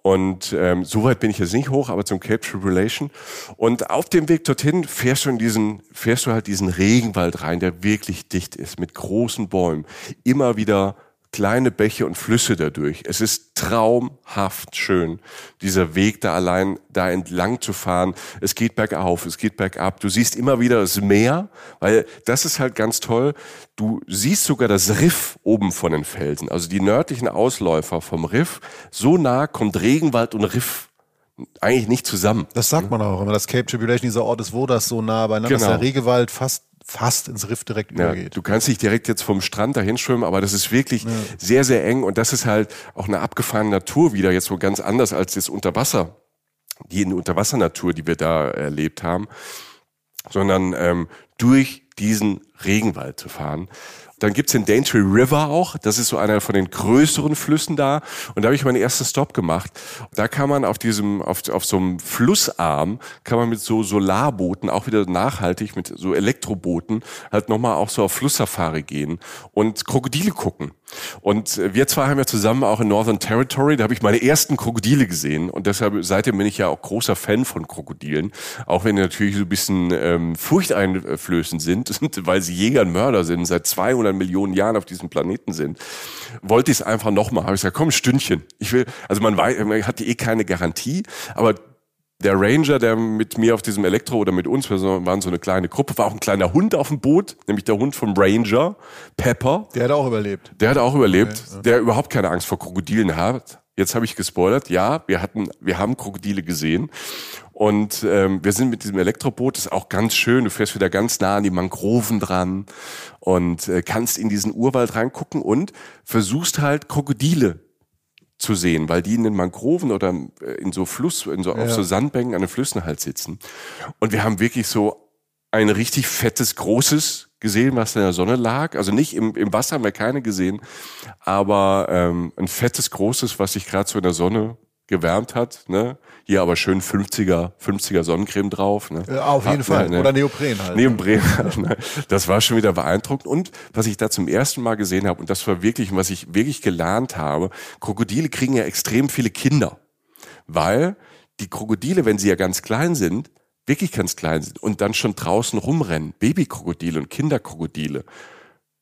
Und ähm, so weit bin ich jetzt nicht hoch, aber zum Cape Tribulation. Und auf dem Weg dorthin fährst du in diesen, fährst du halt diesen Regenwald rein, der wirklich dicht ist, mit großen Bäumen. Immer wieder kleine Bäche und Flüsse dadurch. Es ist traumhaft schön, dieser Weg da allein da entlang zu fahren. Es geht bergauf, es geht bergab. Du siehst immer wieder das Meer, weil das ist halt ganz toll. Du siehst sogar das Riff oben von den Felsen, also die nördlichen Ausläufer vom Riff. So nah kommt Regenwald und Riff eigentlich nicht zusammen. Das sagt man auch, wenn das Cape Tribulation dieser Ort ist, wo das so nah beieinander genau. ist. Der Regenwald fast fast ins Riff direkt ja, übergeht. Du kannst nicht direkt jetzt vom Strand dahin schwimmen, aber das ist wirklich ja. sehr, sehr eng und das ist halt auch eine abgefahrene Natur wieder, jetzt so ganz anders als das Unterwasser, die Unterwassernatur, die wir da erlebt haben, sondern ähm, durch diesen Regenwald zu fahren. Dann gibt's den Daintree River auch. Das ist so einer von den größeren Flüssen da. Und da habe ich meinen ersten Stop gemacht. Da kann man auf diesem, auf, auf so einem Flussarm, kann man mit so Solarbooten, auch wieder nachhaltig, mit so Elektrobooten, halt nochmal auch so auf Flusssafari gehen und Krokodile gucken. Und wir zwei haben ja zusammen auch in Northern Territory, da habe ich meine ersten Krokodile gesehen. Und deshalb, seitdem bin ich ja auch großer Fan von Krokodilen. Auch wenn die natürlich so ein bisschen ähm, furchteinflößend sind, weil sie Jäger und Mörder sind, seit 200 200 Millionen Jahren auf diesem Planeten sind, wollte ich es einfach nochmal. Habe ich gesagt, komm, Stündchen. Ich will, also man, weiß, man hatte eh keine Garantie, aber der Ranger, der mit mir auf diesem Elektro oder mit uns, wir waren so eine kleine Gruppe, war auch ein kleiner Hund auf dem Boot, nämlich der Hund vom Ranger, Pepper. Der hat auch überlebt. Der hat auch überlebt, okay, ja. der überhaupt keine Angst vor Krokodilen hat. Jetzt habe ich gespoilert, ja, wir hatten, wir haben Krokodile gesehen und ähm, wir sind mit diesem Elektroboot, das ist auch ganz schön. Du fährst wieder ganz nah an die Mangroven dran und äh, kannst in diesen Urwald reingucken und versuchst halt Krokodile zu sehen, weil die in den Mangroven oder äh, in so Fluss, in so, ja. auf so Sandbänken an den Flüssen halt sitzen. Und wir haben wirklich so ein richtig fettes, großes gesehen, was in der Sonne lag. Also nicht im, im Wasser haben wir keine gesehen, aber ähm, ein fettes, großes, was sich gerade so in der Sonne gewärmt hat. Ne? Hier aber schön 50er, 50er Sonnencreme drauf. Ne? Ja, auf jeden hat, Fall. Ne? Oder Neopren halt. Neopren. ne? Das war schon wieder beeindruckend. Und was ich da zum ersten Mal gesehen habe, und das war wirklich, was ich wirklich gelernt habe, Krokodile kriegen ja extrem viele Kinder. Weil die Krokodile, wenn sie ja ganz klein sind, wirklich ganz klein sind und dann schon draußen rumrennen, Babykrokodile und Kinderkrokodile.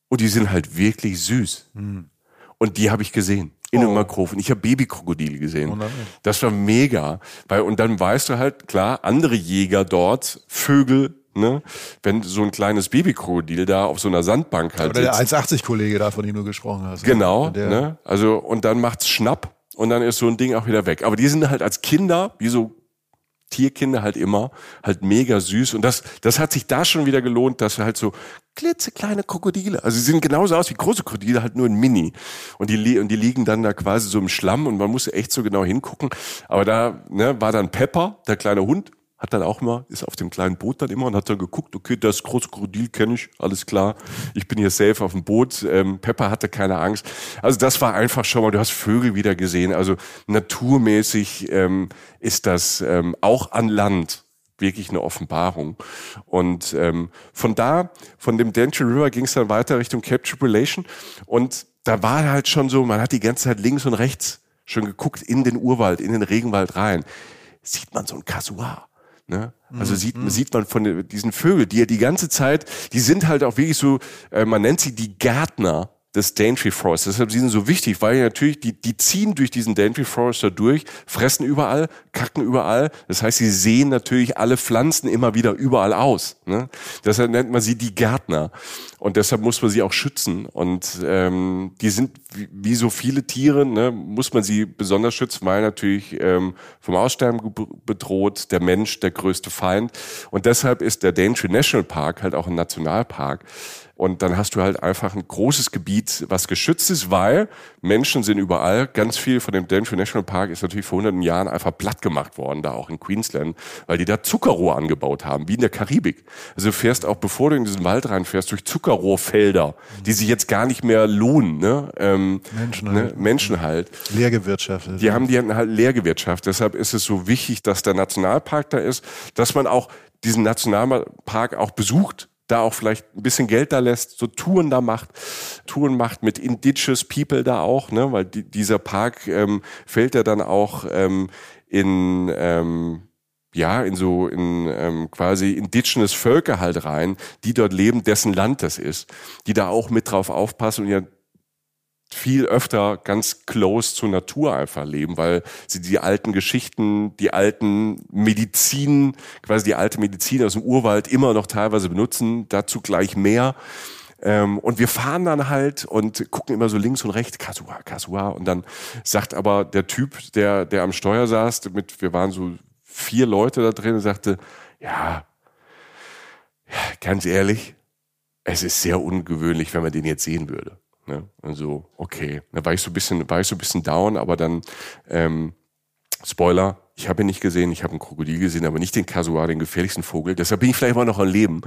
Und die sind halt wirklich süß. Mhm. Und die habe ich gesehen in oh. Mangroven. Ich habe Babykrokodile gesehen. Oh das war mega. Weil, und dann weißt du halt, klar, andere Jäger dort, Vögel, ne, wenn so ein kleines Babykrokodil da auf so einer Sandbank halt Oder sitzt. der 1,80-Kollege da, von dem du gesprochen hast. Genau, ne? Also, und dann macht's Schnapp und dann ist so ein Ding auch wieder weg. Aber die sind halt als Kinder, wie so Tierkinder halt immer, halt mega süß. Und das, das hat sich da schon wieder gelohnt, dass wir halt so klitzekleine Krokodile, also sie sehen genauso aus wie große Krokodile, halt nur in Mini. Und die, und die liegen dann da quasi so im Schlamm und man muss echt so genau hingucken. Aber da ne, war dann Pepper, der kleine Hund, hat dann auch mal, ist auf dem kleinen Boot dann immer und hat dann geguckt, okay, das große Krokodil kenne ich, alles klar, ich bin hier safe auf dem Boot. Ähm, Pepper hatte keine Angst. Also das war einfach schon mal, du hast Vögel wieder gesehen. Also naturmäßig ähm, ist das ähm, auch an Land wirklich eine Offenbarung. Und ähm, von da, von dem Dantry River ging es dann weiter Richtung Cape Tribulation und da war halt schon so, man hat die ganze Zeit links und rechts schon geguckt in den Urwald, in den Regenwald rein. Sieht man so ein Kasuar Ne? Also mhm. sieht, mhm. sieht man von diesen Vögeln, die ja die ganze Zeit, die sind halt auch wirklich so, äh, man nennt sie die Gärtner des Daintree Forest. Deshalb sind sie so wichtig, weil natürlich die, die ziehen durch diesen Daintree Forest da durch, fressen überall, kacken überall. Das heißt, sie sehen natürlich alle Pflanzen immer wieder überall aus. Ne? Deshalb nennt man sie die Gärtner. Und deshalb muss man sie auch schützen. Und ähm, die sind wie, wie so viele Tiere, ne, muss man sie besonders schützen, weil natürlich ähm, vom Aussterben bedroht, der Mensch der größte Feind. Und deshalb ist der Daintree National Park halt auch ein Nationalpark. Und dann hast du halt einfach ein großes Gebiet, was geschützt ist, weil Menschen sind überall. Ganz viel von dem Daintree National Park ist natürlich vor hunderten Jahren einfach platt gemacht worden, da auch in Queensland, weil die da Zuckerrohr angebaut haben, wie in der Karibik. Also du fährst auch, bevor du in diesen Wald reinfährst, durch Zuckerrohrfelder, die sich jetzt gar nicht mehr lohnen. Ne? Ähm, Menschen halt. Ne? Menschen halt. Leergewirtschaftet. Die haben die halt leer gewirtschaftet. Deshalb ist es so wichtig, dass der Nationalpark da ist, dass man auch diesen Nationalpark auch besucht da auch vielleicht ein bisschen Geld da lässt, so Touren da macht, Touren macht mit Indigenous People da auch, ne, weil die, dieser Park ähm, fällt ja dann auch ähm, in ähm, ja, in so in ähm, quasi indigenous Völker halt rein, die dort leben, dessen Land das ist, die da auch mit drauf aufpassen und ja viel öfter ganz close zur Natur einfach leben, weil sie die alten Geschichten, die alten Medizin, quasi die alte Medizin aus dem Urwald immer noch teilweise benutzen, dazu gleich mehr. Ähm, und wir fahren dann halt und gucken immer so links und rechts, Kasua, Kasua. Und dann sagt aber der Typ, der, der am Steuer saß, mit, wir waren so vier Leute da drin, sagte, ja, ganz ehrlich, es ist sehr ungewöhnlich, wenn man den jetzt sehen würde. Ne? Also, okay. Da war ich so ein bisschen, war ich so ein bisschen down, aber dann, ähm, Spoiler, ich habe ihn nicht gesehen, ich habe einen Krokodil gesehen, aber nicht den Kasuar, den gefährlichsten Vogel. Deshalb bin ich vielleicht immer noch am Leben.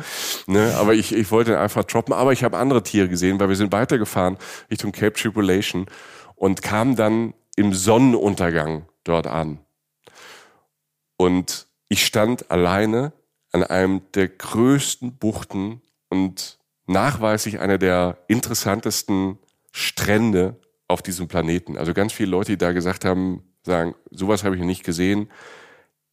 Ne? Aber ich, ich wollte ihn einfach droppen. Aber ich habe andere Tiere gesehen, weil wir sind weitergefahren Richtung Cape Tribulation und kamen dann im Sonnenuntergang dort an. Und ich stand alleine an einem der größten Buchten und nachweislich einer der interessantesten Strände auf diesem Planeten. Also ganz viele Leute, die da gesagt haben, sagen, sowas habe ich noch nicht gesehen.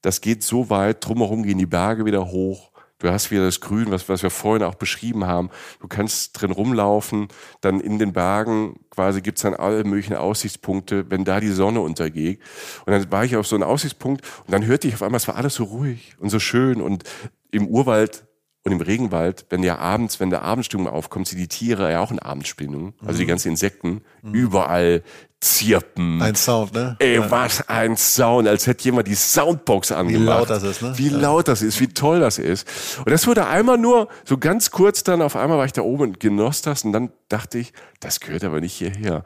Das geht so weit, drumherum gehen die Berge wieder hoch. Du hast wieder das Grün, was, was wir vorhin auch beschrieben haben. Du kannst drin rumlaufen, dann in den Bergen quasi gibt's dann alle möglichen Aussichtspunkte, wenn da die Sonne untergeht. Und dann war ich auf so einem Aussichtspunkt und dann hörte ich auf einmal, es war alles so ruhig und so schön und im Urwald und im Regenwald, wenn ja abends, wenn der Abendstimmung aufkommt, sind die Tiere ja auch in Abendstimmung. Also mhm. die ganzen Insekten, mhm. überall zirpen. Ein Sound, ne? Ey, ja. was ein Sound, als hätte jemand die Soundbox angemacht. Wie laut das ist, ne? Wie ja. laut das ist, wie toll das ist. Und das wurde einmal nur, so ganz kurz dann, auf einmal war ich da oben und genoss das und dann dachte ich, das gehört aber nicht hierher.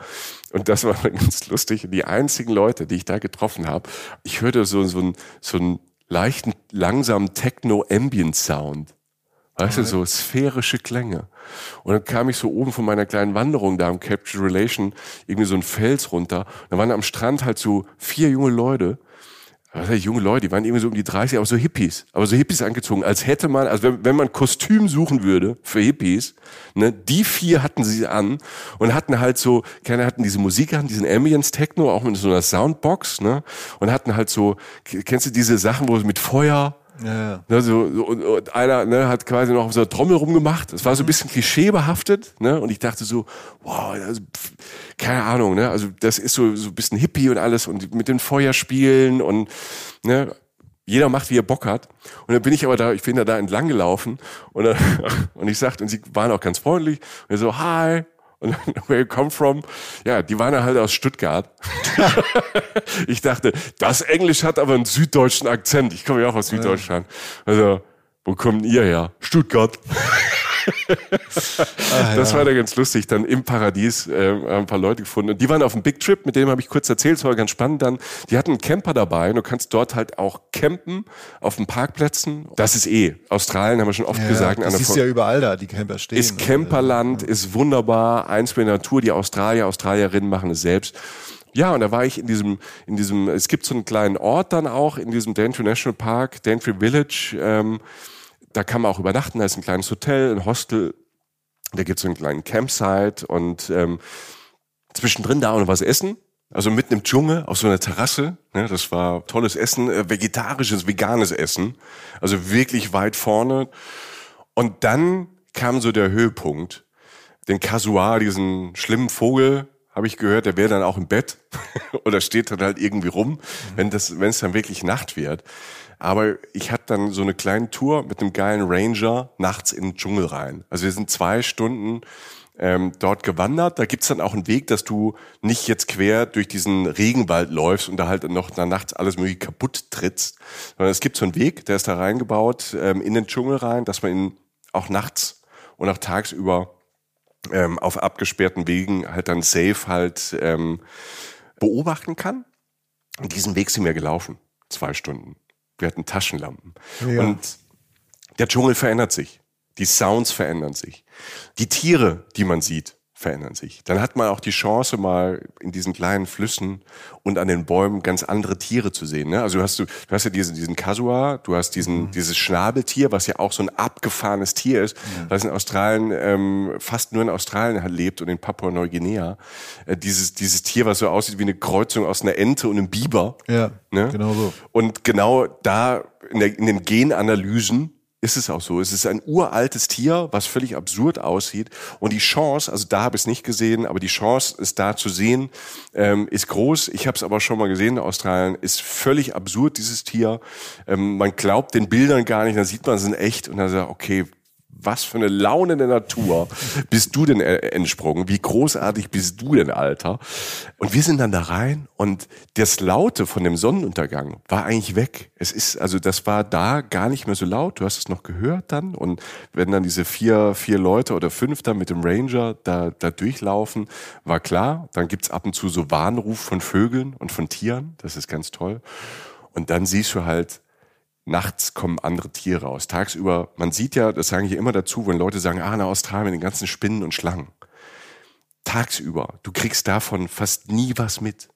Und das war ganz lustig. Die einzigen Leute, die ich da getroffen habe, ich hörte so, so, ein, so einen leichten, langsamen Techno-Ambient-Sound. Weißt du, so sphärische Klänge. Und dann kam ich so oben von meiner kleinen Wanderung da am Capture Relation irgendwie so ein Fels runter. Da waren am Strand halt so vier junge Leute. Was heißt, junge Leute, die waren irgendwie so um die 30, aber so Hippies. Aber so Hippies angezogen, als hätte man, also wenn, wenn man Kostüm suchen würde für Hippies, ne, die vier hatten sie an und hatten halt so, keine hatten diese Musik an, diesen Ambience Techno, auch mit so einer Soundbox, ne, und hatten halt so, kennst du diese Sachen, wo mit Feuer, ja. Ne, so, so, und, und einer ne, hat quasi noch auf so einer Trommel rumgemacht. Es war so ein bisschen klischeebehaftet. Ne? Und ich dachte so, wow, also, pff, keine Ahnung, ne? Also das ist so, so ein bisschen Hippie und alles und mit den Feuerspielen und ne, jeder macht, wie er Bock hat. Und dann bin ich aber da, ich bin da, da entlang gelaufen und, und ich sagte, und sie waren auch ganz freundlich. Und so, hi, und where you come from? Ja, die waren ja halt aus Stuttgart. ich dachte, das Englisch hat aber einen süddeutschen Akzent. Ich komme ja auch aus Süddeutschland. Also, wo kommt ihr her? Stuttgart. ah, das ja. war da ganz lustig. Dann im Paradies äh, ein paar Leute gefunden. Und die waren auf einem Big Trip, mit dem habe ich kurz erzählt, es war ganz spannend dann. Die hatten einen Camper dabei und du kannst dort halt auch campen auf den Parkplätzen. Das ist eh. Australien haben wir schon oft ja, gesagt. Das ist ja überall da, die Camper stehen. Ist Camperland, ja. ist wunderbar, eins mit der Natur. Die Australier, Australierinnen machen es selbst. Ja, und da war ich in diesem, in diesem, es gibt so einen kleinen Ort dann auch, in diesem Daintree National Park, Daintree Village, ähm, da kann man auch übernachten, da ist ein kleines Hotel, ein Hostel, da gibt es so einen kleinen Campsite und ähm, zwischendrin da auch noch was essen. Also mitten im Dschungel auf so einer Terrasse. Ne, das war tolles Essen, äh, vegetarisches, veganes Essen. Also wirklich weit vorne. Und dann kam so der Höhepunkt. den Kasuar, diesen schlimmen Vogel, habe ich gehört, der wäre dann auch im Bett oder steht dann halt irgendwie rum, wenn das, wenn es dann wirklich Nacht wird. Aber ich hatte dann so eine kleine Tour mit einem geilen Ranger nachts in den Dschungel rein. Also wir sind zwei Stunden ähm, dort gewandert. Da gibt's dann auch einen Weg, dass du nicht jetzt quer durch diesen Regenwald läufst und da halt noch nachts alles mögliche kaputt trittst. Sondern es gibt so einen Weg, der ist da reingebaut ähm, in den Dschungel rein, dass man ihn auch nachts und auch tagsüber ähm, auf abgesperrten Wegen halt dann safe halt ähm, beobachten kann. Und diesen Weg sind wir gelaufen. Zwei Stunden. Wir hatten Taschenlampen. Ja. Und der Dschungel verändert sich. Die Sounds verändern sich. Die Tiere, die man sieht, verändern sich. Dann hat man auch die Chance, mal in diesen kleinen Flüssen und an den Bäumen ganz andere Tiere zu sehen. Ne? Also du hast, du, du hast ja diesen, diesen Kasua, du hast diesen, mhm. dieses Schnabeltier, was ja auch so ein abgefahrenes Tier ist, mhm. was in Australien, ähm, fast nur in Australien lebt und in Papua-Neuguinea. Äh, dieses, dieses Tier, was so aussieht wie eine Kreuzung aus einer Ente und einem Biber. Ja, ne? genau so. Und genau da in, der, in den Genanalysen ist es auch so. Es ist ein uraltes Tier, was völlig absurd aussieht. Und die Chance, also da habe ich es nicht gesehen, aber die Chance, es da zu sehen, ähm, ist groß. Ich habe es aber schon mal gesehen in Australien. Ist völlig absurd, dieses Tier. Ähm, man glaubt den Bildern gar nicht, dann sieht man es in echt und dann sagt, okay, was für eine Laune der Natur bist du denn entsprungen? Wie großartig bist du denn, Alter? Und wir sind dann da rein und das Laute von dem Sonnenuntergang war eigentlich weg. Es ist, also das war da gar nicht mehr so laut. Du hast es noch gehört dann und wenn dann diese vier, vier Leute oder fünf dann mit dem Ranger da, da durchlaufen, war klar. Dann gibt's ab und zu so Warnruf von Vögeln und von Tieren. Das ist ganz toll. Und dann siehst du halt, nachts kommen andere Tiere raus. Tagsüber, man sieht ja, das sage ich immer dazu, wenn Leute sagen, ah, na Australien den ganzen Spinnen und Schlangen. Tagsüber, du kriegst davon fast nie was mit.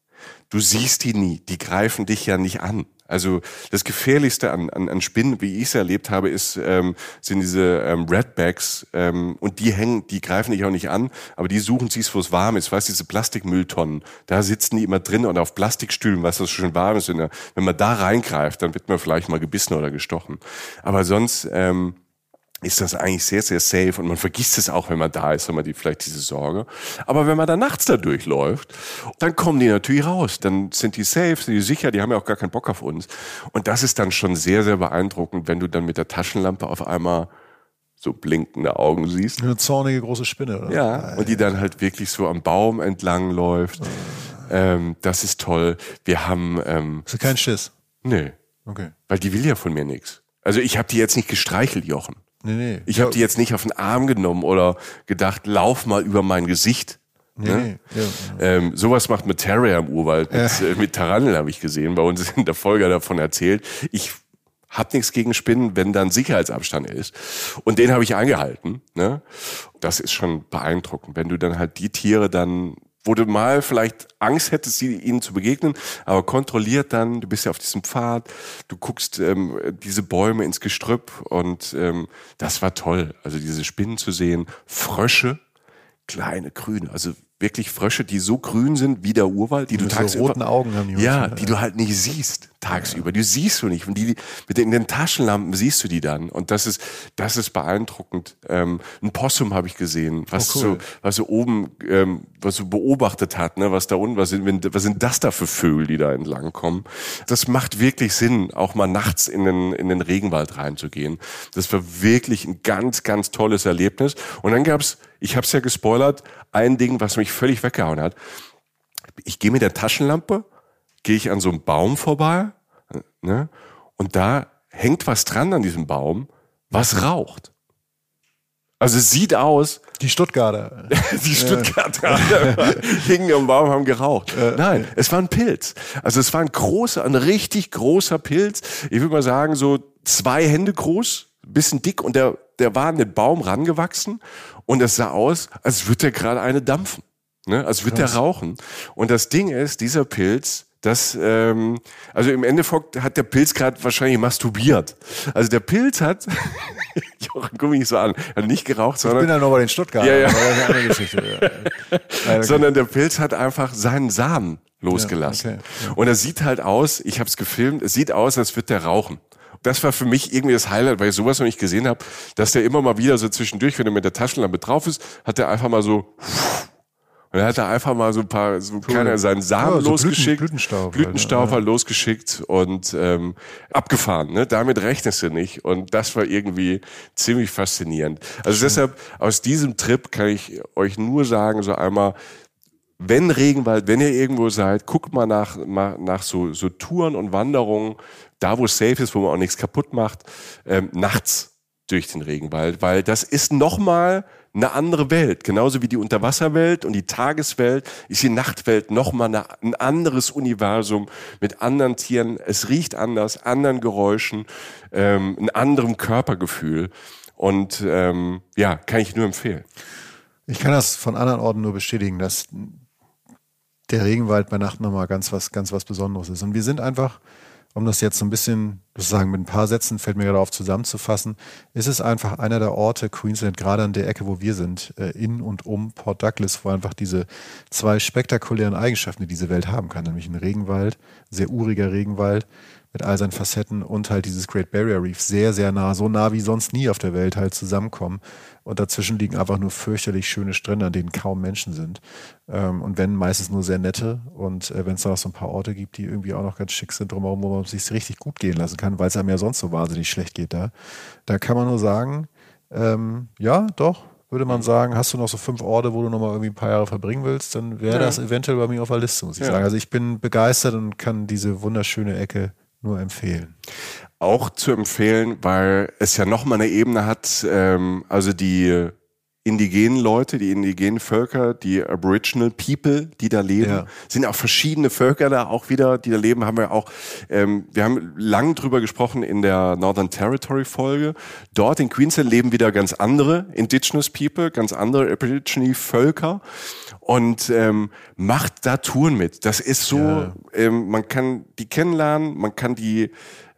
Du siehst die nie, die greifen dich ja nicht an. Also das Gefährlichste an, an, an Spinnen, wie ich es erlebt habe, ist, ähm, sind diese ähm, Redbacks ähm, und die hängen, die greifen dich auch nicht an, aber die suchen sich, wo es warm ist. Weißt du, diese Plastikmülltonnen, da sitzen die immer drin und auf Plastikstühlen, was das schon warm ist. Wenn man da reingreift, dann wird man vielleicht mal gebissen oder gestochen. Aber sonst ähm, ist das eigentlich sehr, sehr safe und man vergisst es auch, wenn man da ist, wenn man die vielleicht diese Sorge. Aber wenn man dann nachts da durchläuft, dann kommen die natürlich raus. Dann sind die safe, sind die sicher, die haben ja auch gar keinen Bock auf uns. Und das ist dann schon sehr, sehr beeindruckend, wenn du dann mit der Taschenlampe auf einmal so blinkende Augen siehst. Eine zornige große Spinne, oder? Ja, und die dann halt wirklich so am Baum entlang läuft. Ähm, das ist toll. Wir haben... Ähm, Hast du keinen Schiss? Nee. Okay. Weil die will ja von mir nichts. Also ich habe die jetzt nicht gestreichelt, Jochen. Nee, nee. Ich habe die jetzt nicht auf den Arm genommen oder gedacht, lauf mal über mein Gesicht. Nee, ne? nee. Ja. Ähm, sowas macht mit Terrier im Urwald, mit, ja. äh, mit Taranteln habe ich gesehen, bei uns in der Folge davon erzählt. Ich hab nichts gegen Spinnen, wenn dann Sicherheitsabstand ist. Und den habe ich eingehalten. Ne? Das ist schon beeindruckend, wenn du dann halt die Tiere dann wo du mal vielleicht Angst hättest, ihnen zu begegnen, aber kontrolliert dann, du bist ja auf diesem Pfad, du guckst ähm, diese Bäume ins Gestrüpp und ähm, das war toll. Also diese Spinnen zu sehen, Frösche, kleine Grüne, also wirklich Frösche, die so grün sind wie der Urwald, die du tagsüber so roten Augen haben die ja, die du halt nicht siehst tagsüber. Die siehst du nicht und die mit den, den Taschenlampen siehst du die dann und das ist das ist beeindruckend. Ähm, ein Possum habe ich gesehen, was oh, cool. so was so oben ähm, was so beobachtet hat, ne, was da unten was sind was sind das da für Vögel, die da entlang kommen? Das macht wirklich Sinn, auch mal nachts in den in den Regenwald reinzugehen. Das war wirklich ein ganz ganz tolles Erlebnis und dann gab's ich habe es ja gespoilert, ein Ding, was mich völlig weggehauen hat. Ich gehe mit der Taschenlampe, gehe ich an so einem Baum vorbei, ne? Und da hängt was dran an diesem Baum, was raucht. Also es sieht aus. Die Stuttgarter. die Stuttgarter hingen am Baum, haben geraucht. Nein, es war ein Pilz. Also es war ein großer, ein richtig großer Pilz. Ich würde mal sagen, so zwei Hände groß, bisschen dick und der, der war an den Baum rangewachsen und es sah aus, als würde er gerade eine dampfen. Ne? Als würde er rauchen. Und das Ding ist, dieser Pilz, das, ähm, also im Endeffekt hat der Pilz gerade wahrscheinlich masturbiert. Also der Pilz hat, Jochen, guck mich so an, hat nicht geraucht, sondern. Ich bin ja noch bei den Stuttgart. Ja, ja. eine andere Geschichte. ja. Sondern der Pilz hat einfach seinen Samen losgelassen. Ja, okay. Und er sieht halt aus, ich habe es gefilmt, es sieht aus, als würde der rauchen. Das war für mich irgendwie das Highlight, weil ich sowas noch nicht gesehen habe, dass der immer mal wieder so zwischendurch, wenn er mit der Taschenlampe drauf ist, hat er einfach mal so und er hat da einfach mal so ein paar, so cool. keine, seinen Samen ja, so losgeschickt, Blüten, Blütenstaub, Blütenstaub halt, ja. losgeschickt und ähm, abgefahren. Ne? Damit rechnest du nicht. Und das war irgendwie ziemlich faszinierend. Also Schön. deshalb, aus diesem Trip kann ich euch nur sagen, so einmal, wenn Regenwald, wenn ihr irgendwo seid, guckt mal nach, mal nach so, so Touren und Wanderungen, da wo es safe ist, wo man auch nichts kaputt macht, ähm, nachts durch den Regenwald, weil das ist nochmal eine andere Welt. Genauso wie die Unterwasserwelt und die Tageswelt ist die Nachtwelt nochmal eine, ein anderes Universum mit anderen Tieren. Es riecht anders, anderen Geräuschen, ähm, ein anderem Körpergefühl. Und ähm, ja, kann ich nur empfehlen. Ich kann das von anderen Orten nur bestätigen, dass der Regenwald bei Nacht nochmal ganz was, ganz was Besonderes ist. Und wir sind einfach um das jetzt so ein bisschen, sozusagen mit ein paar Sätzen, fällt mir gerade auf, zusammenzufassen, ist es einfach einer der Orte, Queensland, gerade an der Ecke, wo wir sind, äh, in und um Port Douglas, wo einfach diese zwei spektakulären Eigenschaften, die diese Welt haben kann, nämlich ein Regenwald, sehr uriger Regenwald, mit all seinen Facetten und halt dieses Great Barrier Reef sehr, sehr nah, so nah wie sonst nie auf der Welt halt zusammenkommen. Und dazwischen liegen einfach nur fürchterlich schöne Strände, an denen kaum Menschen sind. Ähm, und wenn, meistens nur sehr nette. Und äh, wenn es da noch so ein paar Orte gibt, die irgendwie auch noch ganz schick sind drumherum, wo man sich richtig gut gehen lassen kann, weil es einem ja sonst so wahnsinnig schlecht geht da, da kann man nur sagen, ähm, ja, doch, würde man sagen, hast du noch so fünf Orte, wo du noch mal irgendwie ein paar Jahre verbringen willst, dann wäre ja. das eventuell bei mir auf der Liste, muss ich ja. sagen. Also ich bin begeistert und kann diese wunderschöne Ecke nur empfehlen. Auch zu empfehlen, weil es ja nochmal eine Ebene hat, ähm, also die indigenen Leute, die indigenen Völker, die Aboriginal People, die da leben, ja. sind auch verschiedene Völker da auch wieder, die da leben, haben wir auch, ähm, wir haben lang drüber gesprochen in der Northern Territory Folge. Dort in Queensland leben wieder ganz andere Indigenous People, ganz andere Aboriginal Völker und ähm, macht da Touren mit. Das ist so, ja. ähm, man kann die kennenlernen, man kann die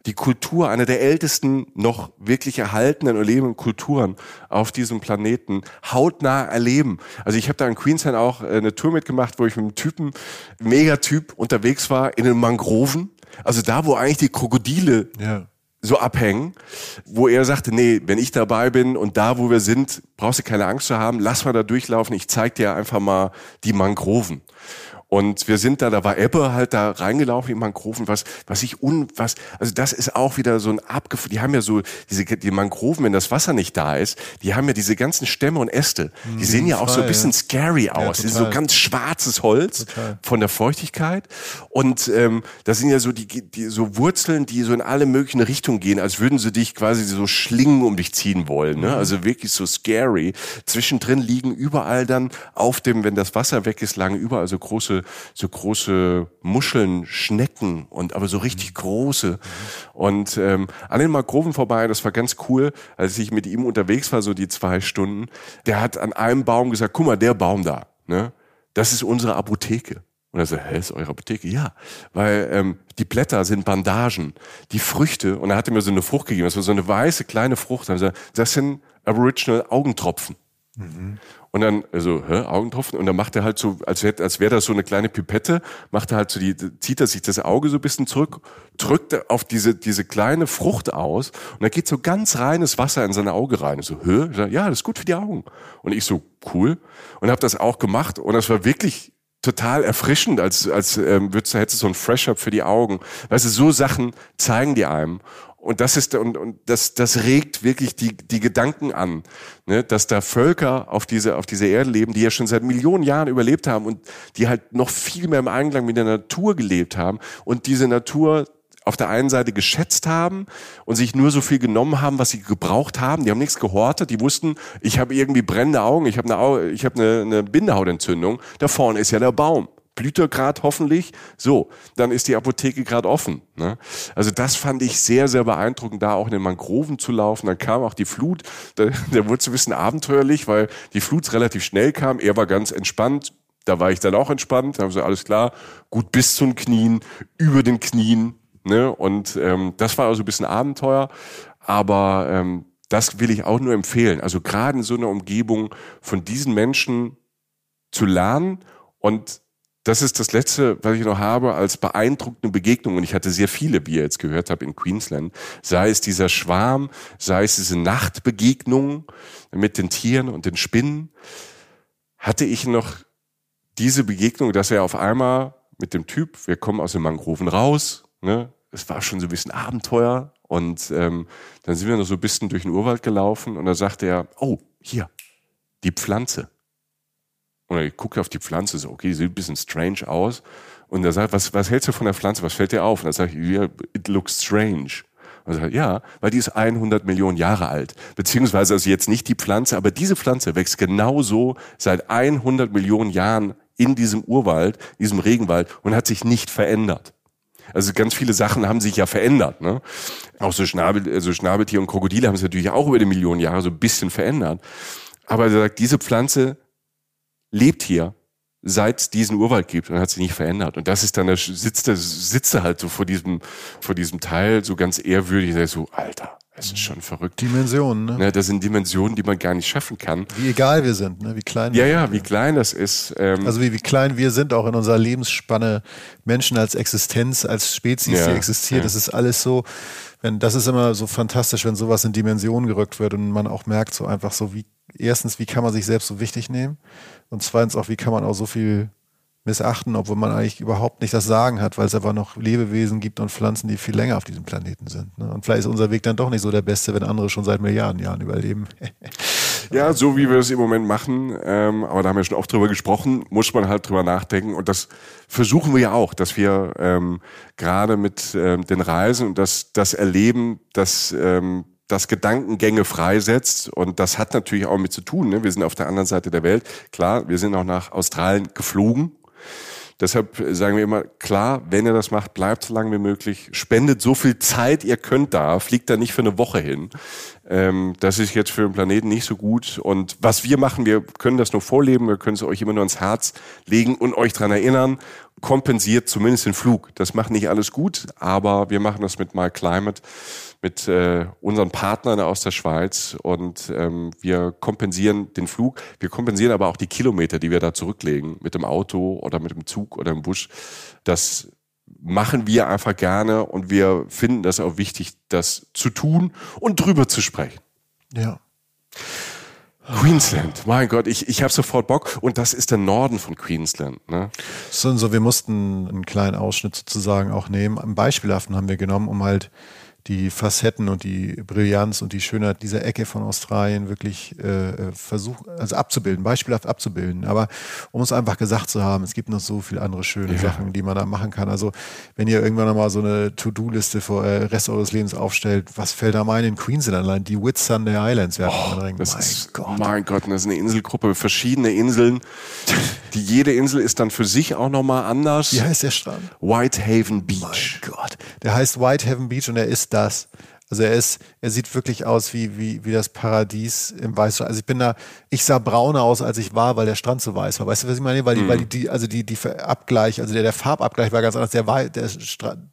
die Kultur, eine der ältesten noch wirklich erhaltenen und lebenden Kulturen auf diesem Planeten hautnah erleben. Also ich habe da in Queensland auch äh, eine Tour mitgemacht, wo ich mit einem Typen, Megatyp unterwegs war in den Mangroven. Also da, wo eigentlich die Krokodile ja. So abhängen, wo er sagte, nee, wenn ich dabei bin und da, wo wir sind, brauchst du keine Angst zu haben, lass mal da durchlaufen, ich zeig dir einfach mal die Mangroven. Und wir sind da, da war Ebbe halt da reingelaufen in Mangroven, was, was ich un, was, also das ist auch wieder so ein abgef, die haben ja so, diese, die Mangroven, wenn das Wasser nicht da ist, die haben ja diese ganzen Stämme und Äste, die mhm, sehen ja auch so ein bisschen ja. scary aus. Ja, so ganz schwarzes Holz total. von der Feuchtigkeit. Und, ähm, das sind ja so die, die, so Wurzeln, die so in alle möglichen Richtungen gehen, als würden sie dich quasi so Schlingen um dich ziehen wollen, ne? Mhm. Also wirklich so scary. Zwischendrin liegen überall dann auf dem, wenn das Wasser weg ist, lagen überall so große so große Muscheln, Schnecken und aber so richtig große. Und ähm, an den Mangroven vorbei, das war ganz cool, als ich mit ihm unterwegs war, so die zwei Stunden. Der hat an einem Baum gesagt, guck mal, der Baum da, ne? Das ist unsere Apotheke. Und er so, hä, ist eure Apotheke? Ja, weil ähm, die Blätter sind Bandagen, die Früchte, und er hatte mir so eine Frucht gegeben, das war so eine weiße kleine Frucht, das sind Aboriginal Augentropfen. Mhm. Und dann, also, hä, Augentropfen? Und dann macht er halt so, als wäre als wär das so eine kleine Pipette, macht er halt so die, zieht er sich das Auge so ein bisschen zurück, drückt auf diese, diese kleine Frucht aus und da geht so ganz reines Wasser in sein Auge rein. Und so, hä? Ja, das ist gut für die Augen. Und ich so, cool. Und habe das auch gemacht und das war wirklich total erfrischend, als, als ähm, würdest du, hättest du so ein Fresh-Up für die Augen. Weißt du, so Sachen zeigen die einem. Und das ist und, und das das regt wirklich die die Gedanken an, ne, dass da Völker auf diese auf dieser Erde leben, die ja schon seit Millionen Jahren überlebt haben und die halt noch viel mehr im Einklang mit der Natur gelebt haben und diese Natur auf der einen Seite geschätzt haben und sich nur so viel genommen haben, was sie gebraucht haben. Die haben nichts gehortet. Die wussten, ich habe irgendwie brennende Augen, ich habe eine, ich habe eine, eine Bindehautentzündung. Da vorne ist ja der Baum blüht er gerade hoffentlich. So, dann ist die Apotheke gerade offen. Ne? Also das fand ich sehr, sehr beeindruckend, da auch in den Mangroven zu laufen. Dann kam auch die Flut. Der, der wurde so ein bisschen abenteuerlich, weil die Flut relativ schnell kam. Er war ganz entspannt. Da war ich dann auch entspannt. Da haben sie alles klar, gut bis zu den Knien, über den Knien. Ne? Und ähm, das war also ein bisschen Abenteuer. Aber ähm, das will ich auch nur empfehlen. Also gerade in so einer Umgebung von diesen Menschen zu lernen und das ist das Letzte, was ich noch habe als beeindruckende Begegnung. Und ich hatte sehr viele, wie ihr jetzt gehört habt, in Queensland. Sei es dieser Schwarm, sei es diese Nachtbegegnung mit den Tieren und den Spinnen. Hatte ich noch diese Begegnung, dass er auf einmal mit dem Typ, wir kommen aus den Mangroven raus, ne? es war schon so ein bisschen Abenteuer und ähm, dann sind wir noch so ein bisschen durch den Urwald gelaufen und da sagte er, oh, hier, die Pflanze. Und ich gucke auf die Pflanze, so, okay, sieht ein bisschen strange aus. Und er sagt, was, was hältst du von der Pflanze? Was fällt dir auf? Und sage ich, yeah, it looks strange. Und er sagt, ja, weil die ist 100 Millionen Jahre alt. Beziehungsweise also jetzt nicht die Pflanze, aber diese Pflanze wächst genauso seit 100 Millionen Jahren in diesem Urwald, in diesem Regenwald und hat sich nicht verändert. Also ganz viele Sachen haben sich ja verändert. Ne? Auch so, Schnabel, also Schnabeltier und Krokodile haben sich natürlich auch über die Millionen Jahre so ein bisschen verändert. Aber er sagt, diese Pflanze lebt hier, seit es diesen Urwald gibt und hat sich nicht verändert. Und das ist dann, da sitzt er, sitzt er halt so vor diesem, vor diesem Teil, so ganz ehrwürdig, der so, Alter, das ist schon verrückt. Dimensionen, ne? ne? Das sind Dimensionen, die man gar nicht schaffen kann. Wie egal wir sind, ne? Wie klein. Ja, ja, wie klein das ist. Ähm also wie, wie klein wir sind, auch in unserer Lebensspanne, Menschen als Existenz, als Spezies, ja, die existiert, ja. das ist alles so, wenn, das ist immer so fantastisch, wenn sowas in Dimensionen gerückt wird und man auch merkt, so einfach so, wie, erstens, wie kann man sich selbst so wichtig nehmen? Und zweitens auch, wie kann man auch so viel missachten, obwohl man eigentlich überhaupt nicht das Sagen hat, weil es einfach noch Lebewesen gibt und Pflanzen, die viel länger auf diesem Planeten sind. Ne? Und vielleicht ist unser Weg dann doch nicht so der beste, wenn andere schon seit Milliarden Jahren überleben. ja, so wie wir es im Moment machen, ähm, aber da haben wir schon oft drüber gesprochen, muss man halt drüber nachdenken. Und das versuchen wir ja auch, dass wir ähm, gerade mit ähm, den Reisen und das, das Erleben, das ähm, das Gedankengänge freisetzt. Und das hat natürlich auch mit zu tun. Ne? Wir sind auf der anderen Seite der Welt. Klar, wir sind auch nach Australien geflogen. Deshalb sagen wir immer, klar, wenn ihr das macht, bleibt so lange wie möglich, spendet so viel Zeit ihr könnt da, fliegt da nicht für eine Woche hin. Ähm, das ist jetzt für den Planeten nicht so gut. Und was wir machen, wir können das nur vorleben, wir können es euch immer nur ins Herz legen und euch dran erinnern, kompensiert zumindest den Flug. Das macht nicht alles gut, aber wir machen das mit My Climate mit äh, unseren Partnern aus der Schweiz und ähm, wir kompensieren den Flug. Wir kompensieren aber auch die Kilometer, die wir da zurücklegen mit dem Auto oder mit dem Zug oder im Busch. Das machen wir einfach gerne und wir finden das auch wichtig, das zu tun und drüber zu sprechen. Ja. Queensland, mein Gott, ich, ich habe sofort Bock. Und das ist der Norden von Queensland. Ne? So, so, wir mussten einen kleinen Ausschnitt sozusagen auch nehmen. Am Beispielhaften haben wir genommen, um halt die Facetten und die Brillanz und die Schönheit dieser Ecke von Australien wirklich äh, versuchen, also abzubilden, beispielhaft abzubilden. Aber um es einfach gesagt zu haben, es gibt noch so viele andere schöne ja. Sachen, die man da machen kann. Also wenn ihr irgendwann nochmal so eine To-Do-Liste für äh, Rest eures Lebens aufstellt, was fällt da mal in Queensland allein? Die Whitsunday Islands werden oh. Das mein ist, Gott. Mein Gott, das ist eine Inselgruppe, verschiedene Inseln. Die jede Insel ist dann für sich auch nochmal anders. Wie heißt der Strand? Whitehaven Beach. Mein Gott. Der heißt Whitehaven Beach und er ist das. Also er ist, er sieht wirklich aus wie, wie, wie das Paradies im Weißstrand. Also ich bin da, ich sah brauner aus, als ich war, weil der Strand so weiß war. Weißt du, was ich meine? Weil die, mhm. weil die, die, also die, die Abgleich, also der, der Farbabgleich war ganz anders. Der, war, der,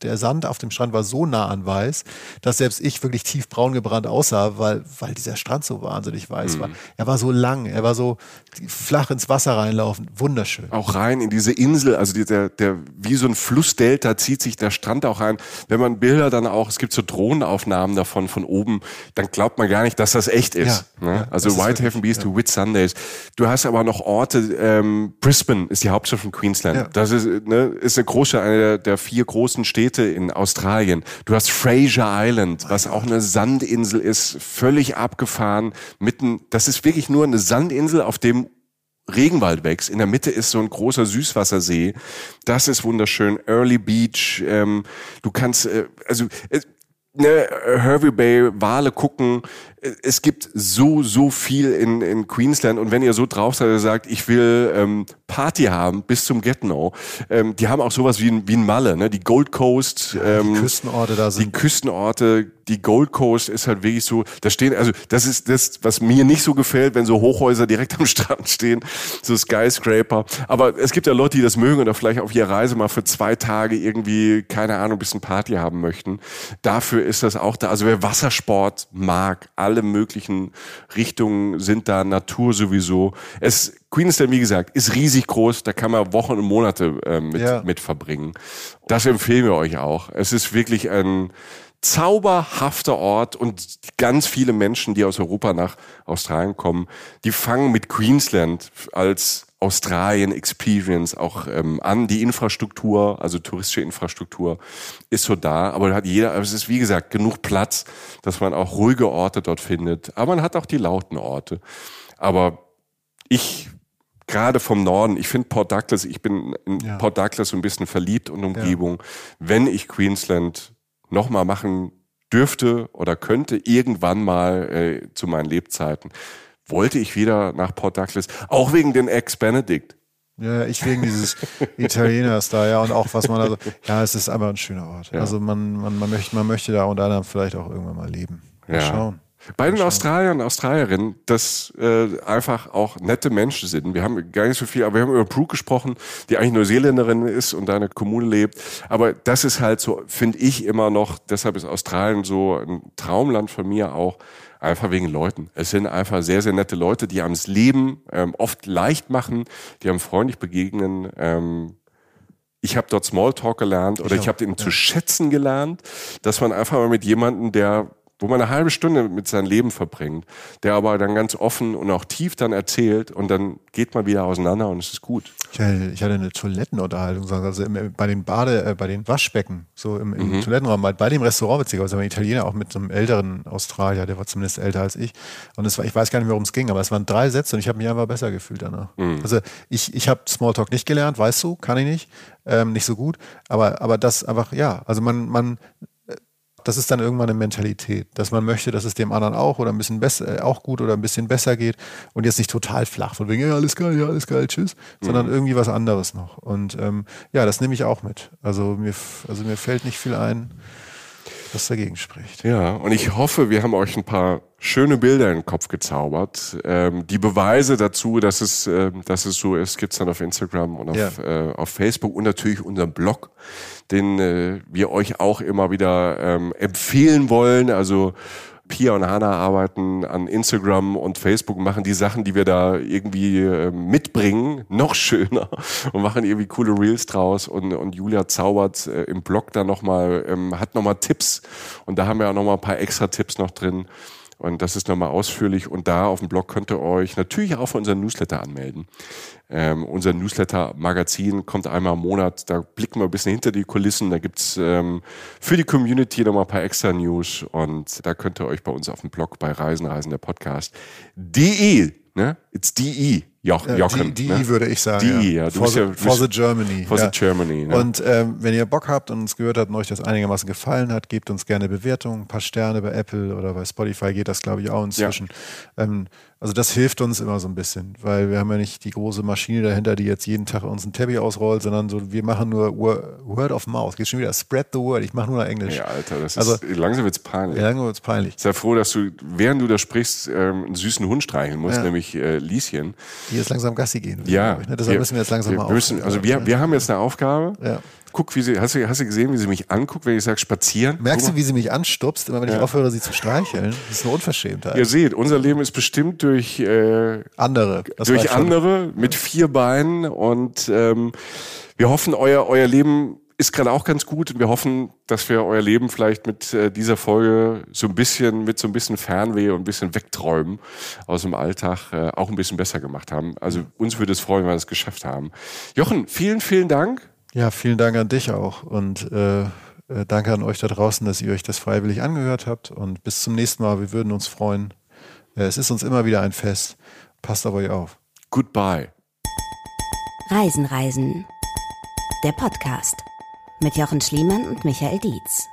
der Sand auf dem Strand war so nah an weiß, dass selbst ich wirklich tiefbraun gebrannt aussah, weil, weil dieser Strand so wahnsinnig weiß mhm. war. Er war so lang, er war so flach ins Wasser reinlaufen. Wunderschön. Auch rein in diese Insel, also der, der, wie so ein Flussdelta zieht sich der Strand auch rein. Wenn man Bilder dann auch, es gibt so Drohnenaufnahmen davon von oben, dann glaubt man gar nicht, dass das echt ist. Ja, ne? ja, also Whitehaven Beach to Whitsundays. Du hast aber noch Orte, ähm, Brisbane ist die Hauptstadt von Queensland. Das ist, ne, ist eine große, eine der, der, vier großen Städte in Australien. Du hast Fraser Island, was auch eine Sandinsel ist, völlig abgefahren, mitten, das ist wirklich nur eine Sandinsel, auf dem Regenwald wächst. In der Mitte ist so ein großer Süßwassersee. Das ist wunderschön. Early Beach. Ähm, du kannst, äh, also äh, ne, Hervey Bay, Wale gucken. Es gibt so, so viel in, in Queensland. Und wenn ihr so drauf seid, ihr sagt, ich will ähm, Party haben bis zum Get-No, ähm, die haben auch sowas wie ein, wie ein Malle, ne? Die Gold Coast. Ähm, die Küstenorte da sind. Die Küstenorte, die Gold Coast ist halt wirklich so, da stehen, also das ist das, was mir nicht so gefällt, wenn so Hochhäuser direkt am Strand stehen, so Skyscraper. Aber es gibt ja Leute, die das mögen und da vielleicht auf ihrer Reise mal für zwei Tage irgendwie, keine Ahnung, ein bisschen Party haben möchten. Dafür ist das auch da. Also wer Wassersport mag, alle möglichen Richtungen sind da, Natur sowieso. Es Queensland, wie gesagt, ist riesig groß, da kann man Wochen und Monate äh, mit, ja. mit verbringen. Das empfehlen wir euch auch. Es ist wirklich ein zauberhafter Ort und ganz viele Menschen, die aus Europa nach Australien kommen, die fangen mit Queensland als Australien Experience auch ähm, an. Die Infrastruktur, also touristische Infrastruktur, ist so da, aber hat jeder, es ist wie gesagt genug Platz, dass man auch ruhige Orte dort findet. Aber man hat auch die lauten Orte. Aber ich gerade vom Norden, ich finde Port Douglas, ich bin in ja. Port Douglas so ein bisschen verliebt und Umgebung. Ja. Wenn ich Queensland nochmal machen dürfte oder könnte, irgendwann mal äh, zu meinen Lebzeiten, wollte ich wieder nach Port Douglas, auch wegen den Ex-Benedict. Ja, ich wegen dieses Italieners da, ja, und auch was man also, ja, es ist einfach ein schöner Ort. Ja. Also man, man, man möchte, man möchte da unter anderem vielleicht auch irgendwann mal leben. Mal ja. schauen. Bei den Australiern und Australierinnen, dass äh, einfach auch nette Menschen sind. Wir haben gar nicht so viel, aber wir haben über Brooke gesprochen, die eigentlich Neuseeländerin ist und da in der Kommune lebt. Aber das ist halt so, finde ich immer noch, deshalb ist Australien so ein Traumland von mir auch, einfach wegen Leuten. Es sind einfach sehr, sehr nette Leute, die einem das Leben ähm, oft leicht machen, die einem freundlich begegnen. Ähm, ich habe dort Smalltalk gelernt oder ich, ich habe den ja. zu schätzen gelernt, dass man einfach mal mit jemandem, der wo man eine halbe Stunde mit seinem Leben verbringt, der aber dann ganz offen und auch tief dann erzählt und dann geht man wieder auseinander und es ist gut. Ich hatte, ich hatte eine Toilettenunterhaltung, also im, bei den Bade, äh, bei den Waschbecken, so im, im mhm. Toilettenraum, bei, bei dem Restaurant beziehungsweise ein Italiener auch mit so einem älteren Australier, der war zumindest älter als ich. Und es war, ich weiß gar nicht, worum es ging, aber es waren drei Sätze und ich habe mich einfach besser gefühlt danach. Mhm. Also ich, ich habe Smalltalk nicht gelernt, weißt du, kann ich nicht, ähm, nicht so gut, aber, aber das einfach, ja, also man, man das ist dann irgendwann eine Mentalität, dass man möchte, dass es dem anderen auch oder ein bisschen besser, äh, auch gut oder ein bisschen besser geht und jetzt nicht total flach von wegen, ja, alles geil, ja, alles geil, tschüss, mhm. sondern irgendwie was anderes noch. Und ähm, ja, das nehme ich auch mit. Also mir, also mir fällt nicht viel ein, was dagegen spricht. Ja, und ich hoffe, wir haben euch ein paar schöne Bilder in den Kopf gezaubert. Ähm, die Beweise dazu, dass es, äh, dass es so ist, gibt's dann auf Instagram und auf, ja. äh, auf Facebook und natürlich unseren Blog, den äh, wir euch auch immer wieder ähm, empfehlen wollen. Also Pia und Hanna arbeiten an Instagram und Facebook, machen die Sachen, die wir da irgendwie äh, mitbringen, noch schöner und machen irgendwie coole Reels draus. Und, und Julia zaubert äh, im Blog da nochmal, ähm, hat nochmal Tipps. Und da haben wir auch nochmal ein paar extra Tipps noch drin. Und das ist nochmal ausführlich. Und da auf dem Blog könnt ihr euch natürlich auch für unseren Newsletter anmelden. Ähm, unser Newsletter-Magazin kommt einmal im Monat. Da blicken wir ein bisschen hinter die Kulissen. Da gibt's ähm, für die Community nochmal ein paar extra News. Und da könnt ihr euch bei uns auf dem Blog bei Reisen, der Podcast.de, ne? It's DE Joch, Jochen. Die, die ne? würde ich sagen. Die, ja. ja. For, the, ja, for the Germany. For ja. the Germany. Ne? Und ähm, wenn ihr Bock habt und uns gehört habt und euch das einigermaßen gefallen hat, gebt uns gerne Bewertungen, ein paar Sterne bei Apple oder bei Spotify geht das, glaube ich, auch inzwischen. Ähm, also das hilft uns immer so ein bisschen, weil wir haben ja nicht die große Maschine dahinter, die jetzt jeden Tag uns ein Tabby ausrollt, sondern so, wir machen nur Word of Mouth. Geht schon wieder, spread the word. Ich mache nur noch Englisch. Ja, Alter, das also, ist, langsam wird's peinlich. Langsam wird's peinlich. Sei froh, dass du, während du da sprichst, ähm, einen süßen Hund streicheln musst, ja. nämlich äh, Lieschen. Die jetzt langsam Gassi gehen. Ja. Ich, ne? Deshalb wir, müssen wir jetzt langsam wir mal müssen, Also wir, wir haben jetzt eine Aufgabe. Ja guck, wie sie, hast du, hast du gesehen, wie sie mich anguckt, wenn ich sage spazieren? Merkst du, wie sie mich anstupst, immer wenn ja. ich aufhöre, sie zu streicheln? Das ist eine Unverschämtheit. Ihr seht, unser Leben ist bestimmt durch äh, andere. durch andere mit vier Beinen und ähm, wir hoffen, euer, euer Leben ist gerade auch ganz gut und wir hoffen, dass wir euer Leben vielleicht mit äh, dieser Folge so ein bisschen, mit so ein bisschen Fernweh und ein bisschen Wegträumen aus dem Alltag äh, auch ein bisschen besser gemacht haben. Also uns würde es freuen, wenn wir das geschafft haben. Jochen, vielen, vielen Dank. Ja, vielen Dank an dich auch und äh, äh, danke an euch da draußen, dass ihr euch das freiwillig angehört habt und bis zum nächsten Mal. Wir würden uns freuen. Äh, es ist uns immer wieder ein Fest. Passt auf euch auf. Goodbye. Reisen, Reisen. Der Podcast mit Jochen Schliemann und Michael Dietz.